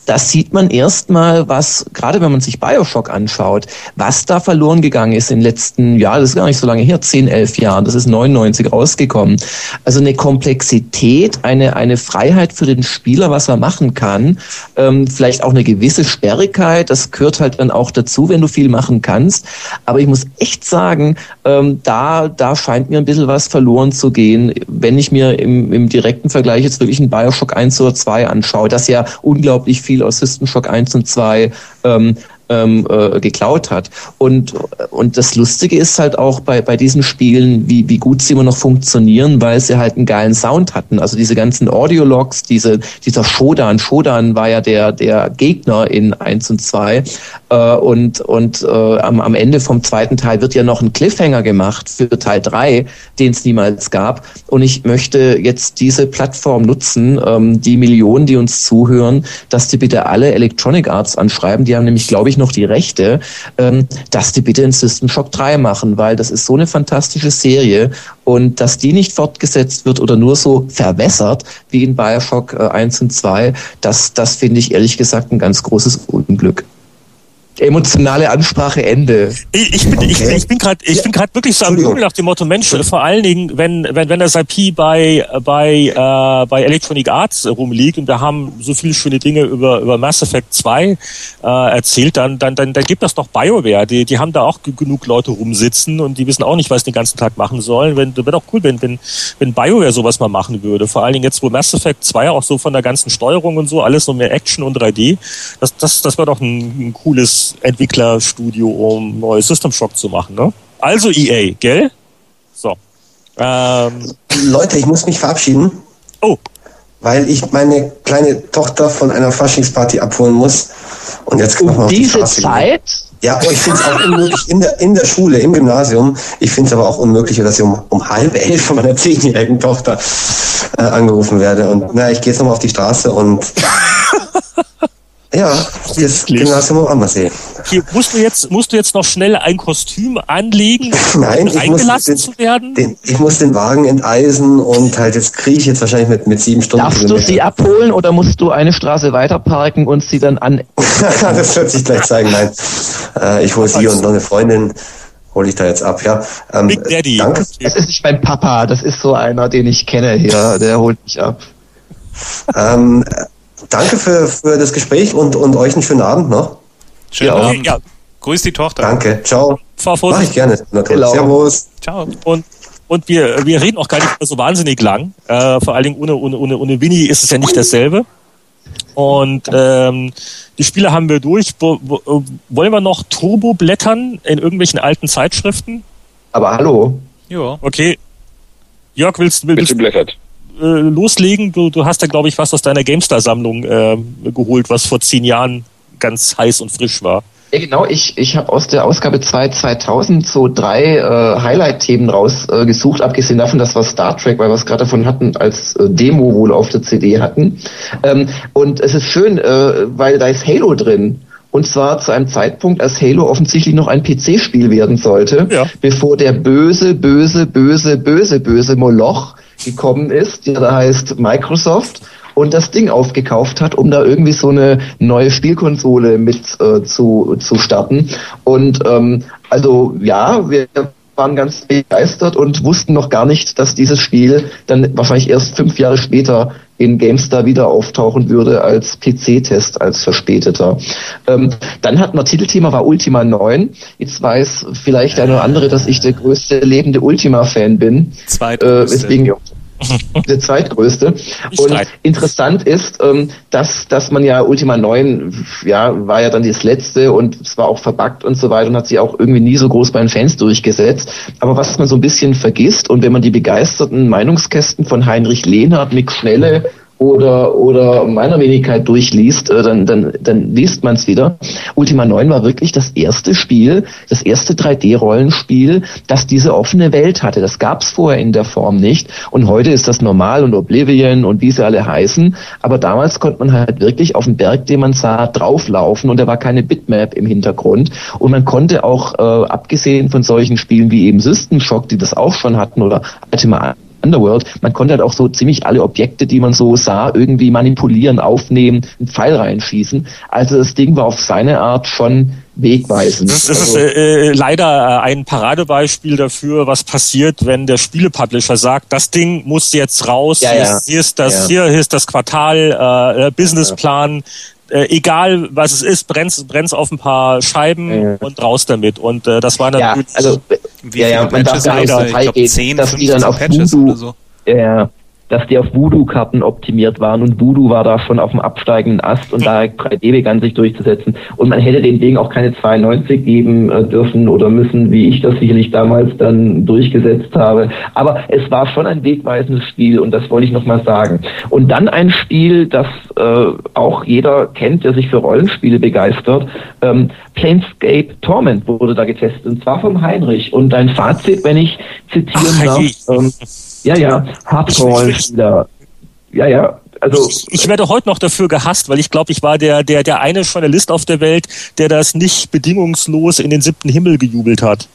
da sieht man erstmal, was, gerade wenn man sich Bioshock anschaut, was da verloren gegangen ist in den letzten Jahren, das ist gar nicht so lange her, 10, 11 Jahren, das ist 99 rausgekommen. Also eine Komplexität, eine, eine Freiheit für den Spieler, was er machen kann, ähm, vielleicht auch eine gewisse Sperrigkeit, das gehört halt dann auch dazu, wenn du viel machen kannst. Aber ich muss echt sagen, ähm, da, da scheint mir ein bisschen was verloren zu gehen, wenn ich mir im, im direkten Vergleich jetzt wirklich einen Bioshock 1 oder 2 anschaue, das ja unglaublich viel aus System Shock 1 und 2 ähm, ähm, äh, geklaut hat. Und, und das Lustige ist halt auch bei, bei diesen Spielen, wie, wie gut sie immer noch funktionieren, weil sie halt einen geilen Sound hatten. Also diese ganzen Audiologs, diese, dieser Shodan, Shodan war ja der, der Gegner in 1 und 2. Äh, und und äh, am, am Ende vom zweiten Teil wird ja noch ein Cliffhanger gemacht für Teil 3, den es niemals gab. Und ich möchte jetzt diese Plattform nutzen, ähm, die Millionen, die uns zuhören, dass die bitte alle Electronic Arts anschreiben. Die haben nämlich, glaube ich, noch die Rechte, ähm, dass die bitte in System Shock 3 machen, weil das ist so eine fantastische Serie und dass die nicht fortgesetzt wird oder nur so verwässert wie in Bioshock äh, 1 und 2, das, das finde ich ehrlich gesagt ein ganz großes Unglück emotionale Ansprache Ende. Ich, ich bin, okay. ich, ich bin gerade, ich ja. bin gerade wirklich so am Google nach dem Motto Mensch, vor allen Dingen, wenn wenn wenn das IP bei bei äh, bei Electronic Arts rumliegt und wir haben so viele schöne Dinge über über Mass Effect 2 äh, erzählt, dann dann dann, dann gibt das doch BioWare. Die die haben da auch genug Leute rumsitzen und die wissen auch nicht, was sie den ganzen Tag machen sollen. Wenn wäre doch cool, wenn wenn wenn BioWare sowas mal machen würde. Vor allen Dingen jetzt, wo Mass Effect 2 auch so von der ganzen Steuerung und so alles so mehr Action und 3D. Das das das wäre doch ein, ein cooles Entwicklerstudio, um neue System Shock zu machen. Ne? Also EA, gell? So. Ähm. Leute, ich muss mich verabschieden. Oh. Weil ich meine kleine Tochter von einer Faschingsparty abholen muss. Und jetzt um auf diese die Zeit? Ja, aber ich finde es auch unmöglich in der, in der Schule, im Gymnasium. Ich finde es aber auch unmöglich, dass ich um, um halb elf von meiner zehnjährigen Tochter äh, angerufen werde. Und na, ich gehe jetzt nochmal auf die Straße und Ja, das Gymnasium am Ammersee. Hier, musst du jetzt, musst du jetzt noch schnell ein Kostüm anlegen, um Nein, eingelassen den, zu werden? Den, ich muss den Wagen enteisen und halt jetzt kriege ich jetzt wahrscheinlich mit, mit sieben Stunden. Darfst du sie abholen oder musst du eine Straße weiter parken und sie dann an? das wird sich gleich zeigen, nein. Äh, ich hole sie und noch eine Freundin hole ich da jetzt ab, ja. Ähm, Big Daddy. Danke. Das ist nicht mein Papa, das ist so einer, den ich kenne hier, der holt mich ab. Ähm, danke für, für das Gespräch und, und euch einen schönen Abend noch. Schönen ja. Abend. Ja. Grüß die Tochter. Danke. Ciao. Fahr Mach ich gerne. Servus. Ciao. Und und wir, wir reden auch gar nicht mehr so wahnsinnig lang. Äh, vor allen Dingen ohne, ohne, ohne, ohne Winnie ist es ja nicht dasselbe. Und ähm, die Spiele haben wir durch. Wo, wo, wollen wir noch Turbo blättern in irgendwelchen alten Zeitschriften? Aber hallo. Ja. Okay. Jörg, willst, willst, willst du blättert? Äh, loslegen? Du, du hast ja, glaube ich, was aus deiner GameStar-Sammlung äh, geholt, was vor zehn Jahren ganz heiß und frisch war. Ja, genau. Ich, ich habe aus der Ausgabe 2 2000 so drei äh, Highlight-Themen rausgesucht, äh, abgesehen davon, dass wir Star Trek, weil wir es gerade davon hatten, als äh, Demo wohl auf der CD hatten. Ähm, und es ist schön, äh, weil da ist Halo drin. Und zwar zu einem Zeitpunkt, als Halo offensichtlich noch ein PC-Spiel werden sollte, ja. bevor der böse, böse, böse, böse, böse Moloch gekommen ist, der da heißt Microsoft und das Ding aufgekauft hat, um da irgendwie so eine neue Spielkonsole mit äh, zu, zu starten. Und ähm, also ja, wir waren ganz begeistert und wussten noch gar nicht, dass dieses Spiel dann wahrscheinlich erst fünf Jahre später in GameStar wieder auftauchen würde als PC-Test, als verspäteter. Ähm, dann hat man Titelthema war Ultima 9. Jetzt weiß vielleicht eine oder andere, dass ich der größte lebende Ultima-Fan bin. Zweitgrößte. Äh, weswegen der zweitgrößte. Und interessant ist, ähm, dass, dass man ja Ultima 9, ja, war ja dann das letzte und es war auch verbuggt und so weiter und hat sich auch irgendwie nie so groß bei den Fans durchgesetzt. Aber was man so ein bisschen vergisst und wenn man die begeisterten Meinungskästen von Heinrich Lehnhardt, Mick Schnelle oder, oder meiner Wenigkeit durchliest, äh, dann, dann, dann liest man es wieder. Ultima 9 war wirklich das erste Spiel, das erste 3D-Rollenspiel, das diese offene Welt hatte. Das gab es vorher in der Form nicht. Und heute ist das normal und Oblivion und wie sie alle heißen. Aber damals konnte man halt wirklich auf den Berg, den man sah, drauflaufen und da war keine Bitmap im Hintergrund. Und man konnte auch, äh, abgesehen von solchen Spielen wie eben System Shock, die das auch schon hatten, oder Ultima Underworld, man konnte halt auch so ziemlich alle Objekte, die man so sah, irgendwie manipulieren, aufnehmen, einen Pfeil reinschießen. Also das Ding war auf seine Art schon wegweisend. Das, das also, ist äh, äh, leider äh, ein Paradebeispiel dafür, was passiert, wenn der Spielepublisher sagt, das Ding muss jetzt raus, ja, hier, ja. Ist, hier, ist, das, ja. hier, ist das Quartal, äh, äh Businessplan, äh, egal was es ist, brennt's auf ein paar Scheiben ja. und raus damit. Und äh, das war natürlich. Ja, also, wie ja, ja, man darf gar nicht ich glaube 10, dass die dann auf Patches Voodoo, oder so. Ja, dass die auf Voodoo-Karten optimiert waren und Voodoo war da schon auf dem absteigenden Ast und da 3D begann sich durchzusetzen. Und man hätte dem Ding auch keine 92 geben äh, dürfen oder müssen, wie ich das sicherlich damals dann durchgesetzt habe. Aber es war schon ein wegweisendes Spiel und das wollte ich nochmal sagen. Und dann ein Spiel, das äh, auch jeder kennt, der sich für Rollenspiele begeistert. Ähm, Planescape Torment wurde da getestet und zwar vom Heinrich. Und dein Fazit, wenn ich zitieren darf, ähm, ja, ja, Hardcore-Rollenspieler. Ja, ja, also ich, ich, werde heute noch dafür gehasst, weil ich glaube, ich war der, der, der eine Journalist auf der Welt, der das nicht bedingungslos in den siebten Himmel gejubelt hat.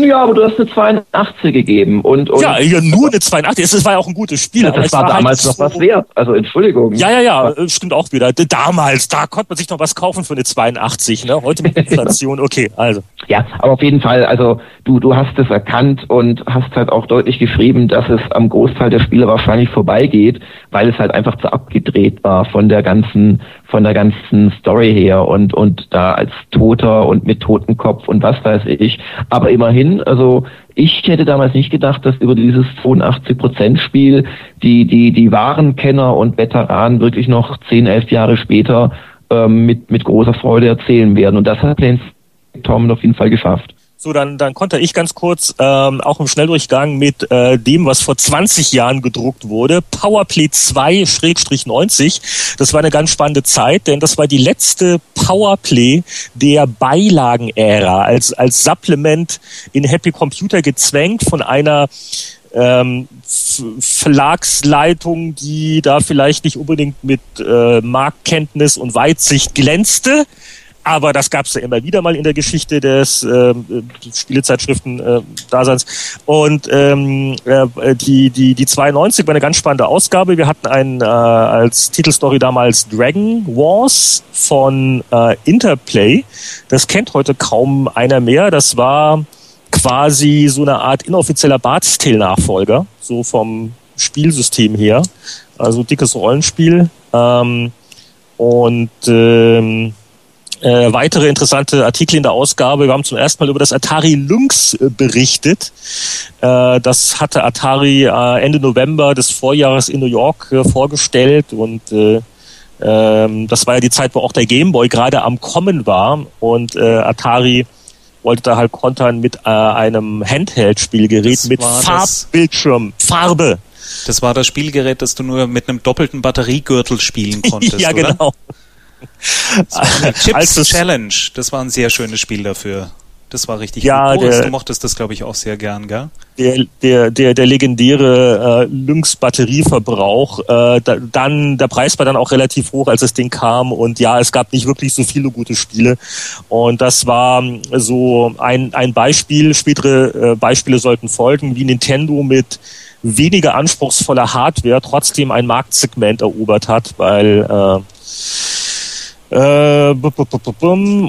Ja, aber du hast eine 82 gegeben und, und ja, ja, nur eine 82. Es war ja auch ein gutes Spiel. Ja, das war, war damals halt noch was wert. Also Entschuldigung. Ja, ja, ja, stimmt auch wieder. Damals, da konnte man sich noch was kaufen für eine 82. Ne? Heute mit Inflation. Okay, also. Ja, aber auf jeden Fall. Also du, du hast es erkannt und hast halt auch deutlich geschrieben, dass es am Großteil der Spiele wahrscheinlich vorbeigeht, weil es halt einfach zu abgedreht war von der ganzen von der ganzen Story her und, und da als Toter und mit Totenkopf und was weiß ich. Aber immerhin, also ich hätte damals nicht gedacht, dass über dieses 82-Prozent-Spiel die, die, die wahren Kenner und Veteranen wirklich noch 10, 11 Jahre später ähm, mit, mit großer Freude erzählen werden. Und das hat Planes Tom auf jeden Fall geschafft. So, dann, dann konnte ich ganz kurz ähm, auch im Schnelldurchgang mit äh, dem, was vor 20 Jahren gedruckt wurde, Powerplay 2-90. Das war eine ganz spannende Zeit, denn das war die letzte Powerplay der Beilagen-Ära, als, als Supplement in Happy Computer gezwängt von einer ähm, Verlagsleitung, die da vielleicht nicht unbedingt mit äh, Marktkenntnis und Weitsicht glänzte aber das gab es ja immer wieder mal in der Geschichte des äh, Spielezeitschriften-Daseins. Äh, und ähm, äh, die, die, die 92 war eine ganz spannende Ausgabe. Wir hatten einen äh, als Titelstory damals Dragon Wars von äh, Interplay. Das kennt heute kaum einer mehr. Das war quasi so eine Art inoffizieller Bart's Tale-Nachfolger, so vom Spielsystem her. Also dickes Rollenspiel. Ähm, und ähm, äh, weitere interessante Artikel in der Ausgabe. Wir haben zum ersten Mal über das Atari Lynx äh, berichtet. Äh, das hatte Atari äh, Ende November des Vorjahres in New York äh, vorgestellt und äh, ähm, das war ja die Zeit, wo auch der Gameboy gerade am Kommen war und Atari wollte da halt kontern mit einem Handheld-Spielgerät mit Farbbildschirm, Farbe. Das war das Spielgerät, das du nur mit einem doppelten Batteriegürtel spielen konntest, ja, genau. Chips also, Challenge, das war ein sehr schönes Spiel dafür. Das war richtig ja, gut. Der, du mochtest das, glaube ich, auch sehr gern, gell? Der, der, der, der legendäre äh, Lynx-Batterieverbrauch, äh, da, dann, der Preis war dann auch relativ hoch, als das Ding kam. Und ja, es gab nicht wirklich so viele gute Spiele. Und das war so ein, ein Beispiel. Spätere äh, Beispiele sollten folgen, wie Nintendo mit weniger anspruchsvoller Hardware trotzdem ein Marktsegment erobert hat, weil äh,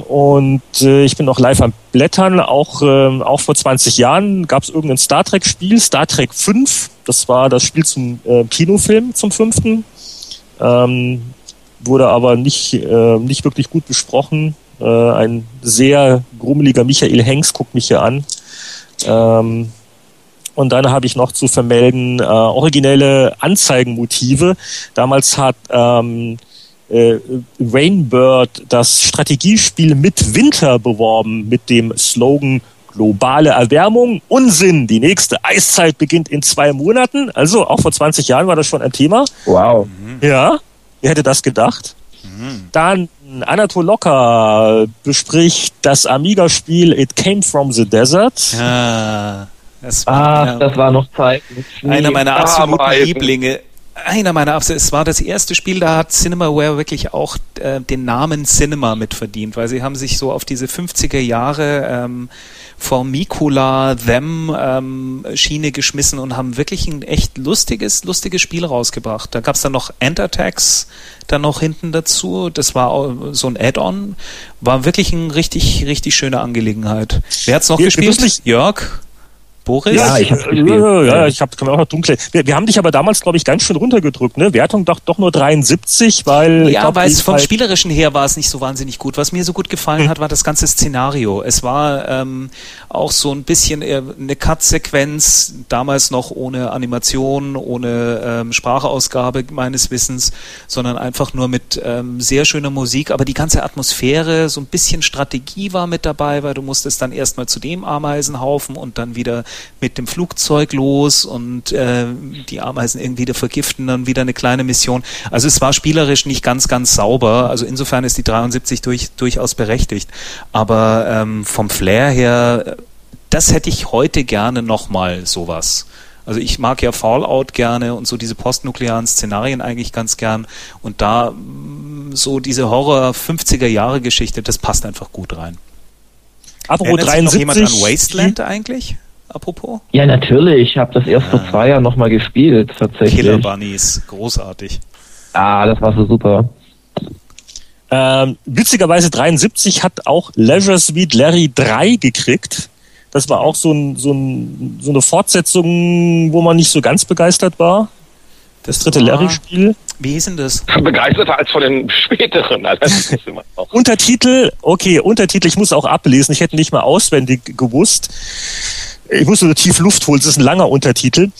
und äh, ich bin noch live am Blättern. Auch, äh, auch vor 20 Jahren gab es irgendein Star Trek-Spiel, Star Trek 5. Das war das Spiel zum äh, Kinofilm, zum fünften. Ähm, wurde aber nicht, äh, nicht wirklich gut besprochen. Äh, ein sehr grummeliger Michael Hengst guckt mich hier an. Ähm, und dann habe ich noch zu vermelden äh, originelle Anzeigenmotive. Damals hat ähm, äh, Rainbird das Strategiespiel mit Winter beworben mit dem Slogan globale Erwärmung, Unsinn, die nächste Eiszeit beginnt in zwei Monaten. Also auch vor 20 Jahren war das schon ein Thema. Wow. Ja, wer hätte das gedacht? Mhm. Dann Anatol Locker bespricht das Amiga-Spiel It Came From the Desert. Ja, das war, ah, das war noch Zeit. Einer meiner absoluten ah, Lieblinge einer meiner Absoluten. Es war das erste Spiel, da hat Cinemaware wirklich auch äh, den Namen Cinema mitverdient, weil sie haben sich so auf diese 50er Jahre ähm, Formicula, Them ähm, Schiene geschmissen und haben wirklich ein echt lustiges, lustiges Spiel rausgebracht. Da gab's dann noch Entertax dann noch hinten dazu. Das war so ein Add-on. War wirklich eine richtig, richtig schöne Angelegenheit. Wer hat's noch Wir, gespielt? Jörg? Boris? Ja, ich habe ja, ja, ich hab, auch noch dunkel. Wir, wir haben dich aber damals, glaube ich, ganz schön runtergedrückt, ne? Wertung doch doch nur 73, weil ja, weil es vom halt Spielerischen her war es nicht so wahnsinnig gut. Was mir so gut gefallen hm. hat, war das ganze Szenario. Es war ähm, auch so ein bisschen äh, eine Cut-Sequenz, damals noch ohne Animation, ohne ähm, Sprachausgabe meines Wissens, sondern einfach nur mit ähm, sehr schöner Musik. Aber die ganze Atmosphäre, so ein bisschen Strategie war mit dabei, weil du musstest dann erstmal zu dem Ameisenhaufen und dann wieder mit dem Flugzeug los und äh, die Ameisen irgendwie wieder vergiften, dann wieder eine kleine Mission. Also es war spielerisch nicht ganz, ganz sauber. Also insofern ist die 73 durch, durchaus berechtigt. Aber ähm, vom Flair her, das hätte ich heute gerne nochmal sowas. Also ich mag ja Fallout gerne und so diese postnuklearen Szenarien eigentlich ganz gern. Und da mm, so diese Horror 50er Jahre Geschichte, das passt einfach gut rein. Apropos 73. noch jemand an Wasteland eigentlich? Apropos? Ja, natürlich. Ich habe das erst ah. vor zwei Jahren nochmal gespielt, tatsächlich. Killer Bunnies, großartig. Ah, das war so super. Ähm, witzigerweise 73 hat auch Leisure Suite Larry 3 gekriegt. Das war auch so, ein, so, ein, so eine Fortsetzung, wo man nicht so ganz begeistert war. Das dritte Larry-Spiel. Wie hieß denn das? Begeisterter als von den späteren. Untertitel, okay, Untertitel, ich muss auch ablesen, ich hätte nicht mal auswendig gewusst ich muss so tief Luft holen, das ist ein langer Untertitel.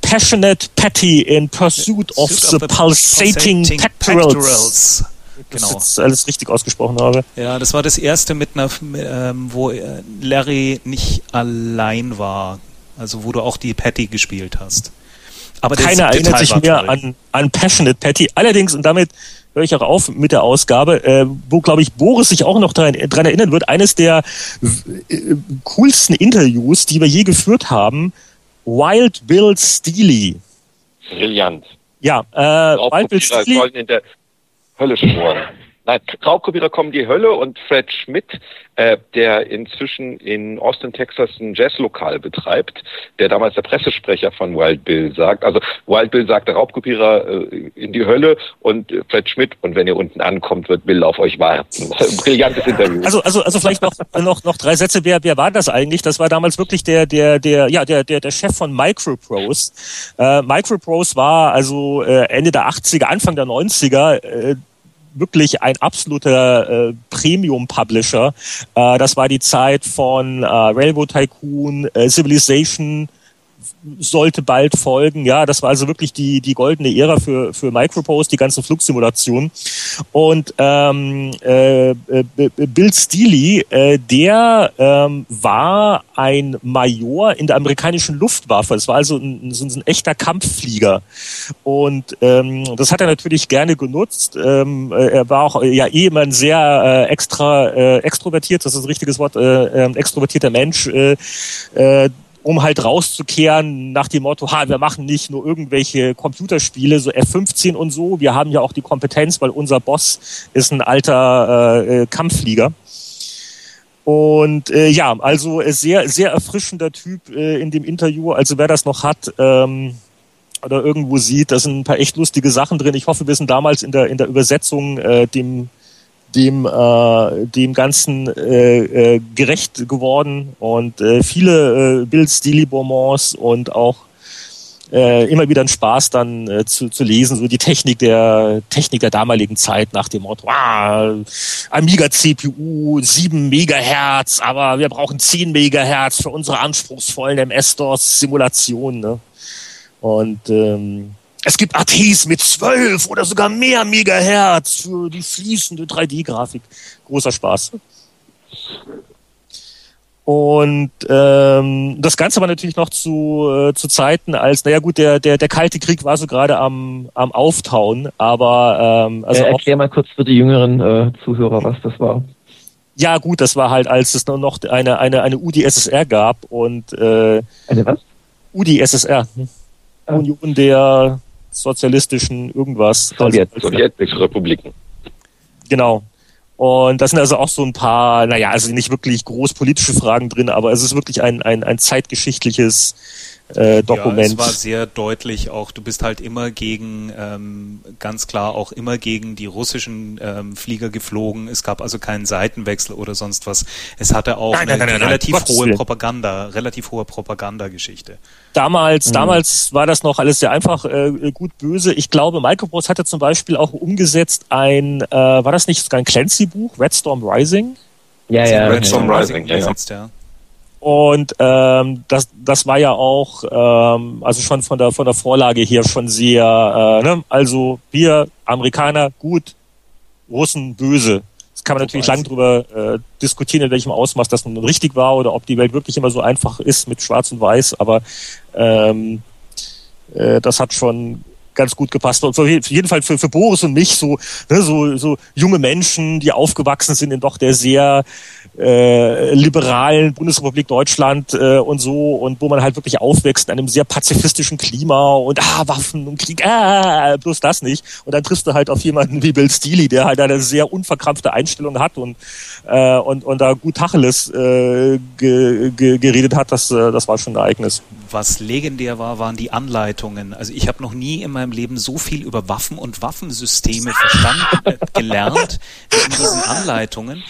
Passionate Patty in Pursuit of the, the Pulsating, pulsating pectorals. pectorals. Genau. Das jetzt alles richtig ausgesprochen habe. Ja, das war das erste mit einer, ähm, wo äh, Larry nicht allein war. Also wo du auch die Patty gespielt hast. Aber keiner erinnert sich mehr an, an Passionate Patty. Allerdings, und damit höre ich auch auf mit der Ausgabe, äh, wo, glaube ich, Boris sich auch noch daran, dran erinnern wird, eines der äh, coolsten Interviews, die wir je geführt haben, Wild Bill Steely. Brillant. Ja, äh, Wild Bill Steely. Hölle schmoren. Raubkopierer kommen die Hölle und Fred Schmidt, äh, der inzwischen in Austin, Texas ein Jazzlokal betreibt, der damals der Pressesprecher von Wild Bill sagt. Also Wild Bill sagte Raubkopierer äh, in die Hölle und äh, Fred Schmidt und wenn ihr unten ankommt, wird Bill auf euch warten. Brillantes Interview. Also also also vielleicht noch noch noch drei Sätze. Wer wer war das eigentlich? Das war damals wirklich der der der ja der der der Chef von Microprose. Äh, Microprose war also äh, Ende der 80er, Anfang der 90er äh, wirklich ein absoluter äh, Premium-Publisher. Äh, das war die Zeit von äh, Railroad Tycoon, äh, Civilization, sollte bald folgen. Ja, das war also wirklich die, die goldene Ära für, für Micropost, die ganzen Flugsimulationen. Und ähm, äh, Bill Steely, äh, der ähm, war ein Major in der amerikanischen Luftwaffe. Das war also ein, so ein echter Kampfflieger. Und ähm, das hat er natürlich gerne genutzt. Ähm, er war auch ja eh immer ein sehr äh, extra äh, extrovertiert, das ist ein richtiges Wort, äh, äh, extrovertierter Mensch. Äh, äh, um halt rauszukehren nach dem Motto, ha, wir machen nicht nur irgendwelche Computerspiele, so F-15 und so, wir haben ja auch die Kompetenz, weil unser Boss ist ein alter äh, äh Kampfflieger. Und äh, ja, also sehr, sehr erfrischender Typ äh, in dem Interview. Also wer das noch hat ähm, oder irgendwo sieht, da sind ein paar echt lustige Sachen drin. Ich hoffe, wir sind damals in der, in der Übersetzung äh, dem dem äh, dem Ganzen äh, äh, gerecht geworden und äh, viele äh, Bill Steely Bonbons und auch äh, immer wieder ein Spaß dann äh, zu, zu lesen, so die Technik der Technik der damaligen Zeit nach dem Motto, ah, Amiga CPU 7 Megahertz, aber wir brauchen 10 Megahertz für unsere anspruchsvollen MS-DOS Simulationen. Ne? Und ähm, es gibt ATs mit 12 oder sogar mehr Megahertz für die fließende 3D-Grafik. Großer Spaß. Und ähm, das Ganze war natürlich noch zu, äh, zu Zeiten, als, naja gut, der, der, der Kalte Krieg war so gerade am, am Auftauen, aber ähm, also. Äh, erklär mal kurz für die jüngeren äh, Zuhörer, was das war. Ja, gut, das war halt, als es noch eine, eine, eine UdSSR gab und äh, eine was? UdSSR. Ah. Union der sozialistischen irgendwas. Sowjet, Sowjetrepubliken. Genau. Und da sind also auch so ein paar, naja, also nicht wirklich groß politische Fragen drin, aber es ist wirklich ein, ein, ein zeitgeschichtliches äh, Dokument. Ja, es war sehr deutlich auch, du bist halt immer gegen, ähm, ganz klar auch immer gegen die russischen ähm, Flieger geflogen. Es gab also keinen Seitenwechsel oder sonst was. Es hatte auch nein, eine nein, nein, relativ hohe. Propaganda, relativ hohe Propagandageschichte. Damals, mhm. damals war das noch alles sehr einfach, äh, gut böse. Ich glaube, Microprose hatte zum Beispiel auch umgesetzt ein, äh, war das nicht sogar ein Clancy-Buch, Red Storm Rising? Ja, ja. Red Storm Rising, ja, ja. Und ähm, das, das war ja auch, ähm, also schon von der von der Vorlage her schon sehr, äh, ne? also wir Amerikaner gut, Russen böse. Das kann man natürlich lang drüber äh, diskutieren, in welchem Ausmaß das nun richtig war oder ob die Welt wirklich immer so einfach ist mit Schwarz und Weiß. Aber ähm, äh, das hat schon ganz gut gepasst. Und auf jeden Fall für, für Boris und mich so, ne, so, so junge Menschen, die aufgewachsen sind in doch der sehr äh, liberalen Bundesrepublik Deutschland äh, und so und wo man halt wirklich aufwächst in einem sehr pazifistischen Klima und ah, Waffen und Krieg, ah, bloß das nicht. Und dann triffst du halt auf jemanden wie Bill Steely, der halt eine sehr unverkrampfte Einstellung hat und äh, und, und da gut Tacheles äh, ge, ge, geredet hat, das, äh, das war schon ein Ereignis. Was legendär war, waren die Anleitungen. Also ich habe noch nie in meinem Leben so viel über Waffen und Waffensysteme verstanden, äh, gelernt in diesen Anleitungen.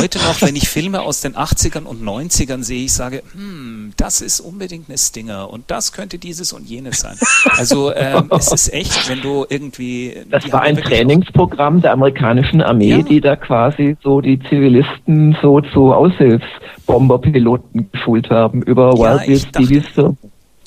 Heute noch, wenn ich Filme aus den 80ern und 90ern sehe, ich sage, hm, das ist unbedingt eine Stinger und das könnte dieses und jenes sein. Also ähm, es ist echt, wenn du irgendwie... Das war ein Trainingsprogramm der amerikanischen Armee, ja. die da quasi so die Zivilisten so zu Aushilfsbomberpiloten geschult haben über ja, Wild Bill Stevies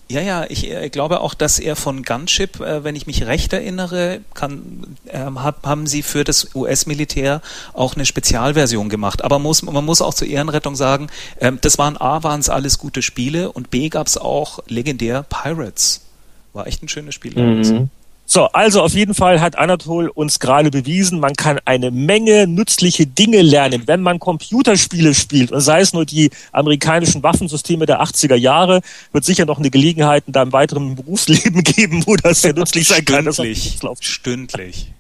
ja, ja, ich äh, glaube auch, dass er von Gunship, äh, wenn ich mich recht erinnere, kann, äh, hab, haben sie für das US-Militär auch eine Spezialversion gemacht. Aber muss, man muss auch zur Ehrenrettung sagen, äh, das waren A, waren es alles gute Spiele und B gab es auch legendär Pirates. War echt ein schönes Spiel. Mhm. So, also auf jeden Fall hat Anatol uns gerade bewiesen, man kann eine Menge nützliche Dinge lernen, wenn man Computerspiele spielt. Und sei es nur die amerikanischen Waffensysteme der 80er Jahre, wird sicher noch eine Gelegenheit in deinem weiteren Berufsleben geben, wo das sehr nützlich sein kann. Stündlich. Stündlich.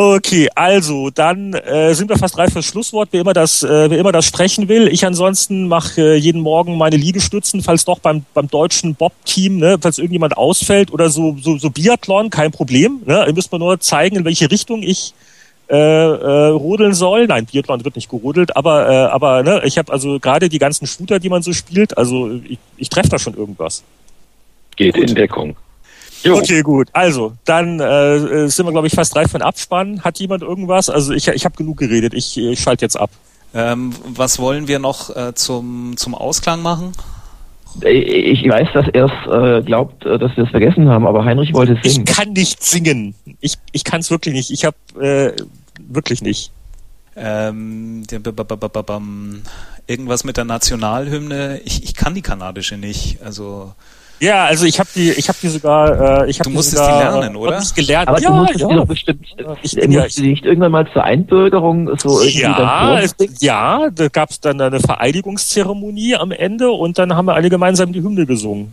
Okay, also dann äh, sind wir fast reif fürs Schlusswort. Wer immer das, äh, wer immer das sprechen will. Ich ansonsten mache äh, jeden Morgen meine Liegestützen, falls doch beim, beim deutschen Bob-Team, ne, falls irgendjemand ausfällt oder so, so, so Biathlon, kein Problem. Ne? Ihr müsst mir nur zeigen, in welche Richtung ich äh, äh, rodeln soll. Nein, Biathlon wird nicht gerodelt, aber, äh, aber ne, ich habe also gerade die ganzen Shooter, die man so spielt, also ich, ich treffe da schon irgendwas. Geht Gut. in Deckung. Jo. Okay, gut. Also, dann äh, sind wir, glaube ich, fast drei von Abspann. Hat jemand irgendwas? Also ich, ich habe genug geredet. Ich, ich schalte jetzt ab. Ähm, was wollen wir noch äh, zum, zum Ausklang machen? Ich weiß, dass er es äh, glaubt, äh, dass wir es vergessen haben, aber Heinrich wollte singen. Ich kann nicht singen. Ich, ich kann es wirklich nicht. Ich habe äh, wirklich nicht. Ähm, irgendwas mit der Nationalhymne. Ich, ich kann die kanadische nicht. Also ja, also ich habe die, ich habe die sogar, äh, ich habe Du musstest die, sogar, die lernen, oder? Nicht gelernt. Aber ja, du musstest ja. die doch bestimmt, ich, ja, musst die nicht irgendwann mal zur Einbürgerung so irgendwie ja, es, ja, da gab es dann eine Vereidigungszeremonie am Ende und dann haben wir alle gemeinsam die Hymne gesungen.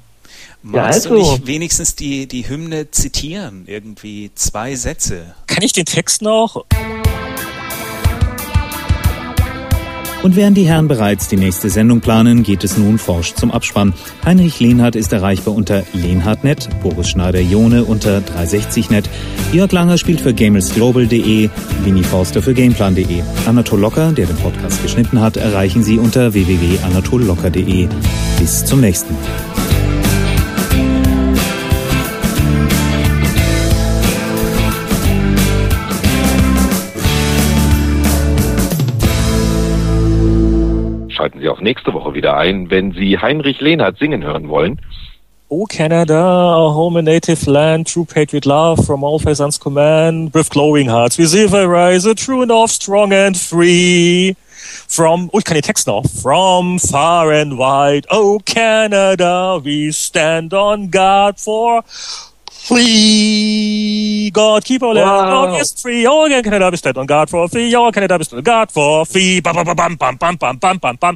Magst ja, also. du nicht wenigstens die, die Hymne zitieren? Irgendwie zwei Sätze. Kann ich den Text noch? Und während die Herren bereits die nächste Sendung planen, geht es nun forsch zum Abspann. Heinrich Lehnhardt ist erreichbar unter lehnhardt.net, Boris Schneider-Jone unter 360net, Jörg Langer spielt für gamelsglobal.de, Winnie Forster für gameplan.de. Anatol Locker, der den Podcast geschnitten hat, erreichen Sie unter www.anatollocker.de. Bis zum nächsten Mal. Schalten Sie auch nächste Woche wieder ein, wenn Sie Heinrich Lehnhardt singen hören wollen. O Canada, our home and native land, true patriot love from all peasants command, with glowing hearts we see rise, a true north, strong and free. From, oh, ich kann den Text noch. From far and wide, oh Canada, we stand on guard for Flee, God, keep land, wow. Oh, oh, God is free. All again, Canada, on guard for free. Oh, All Canada, we stand on guard for free. Bam, bam, bam, bam, bam, bam, bam, bam, bam.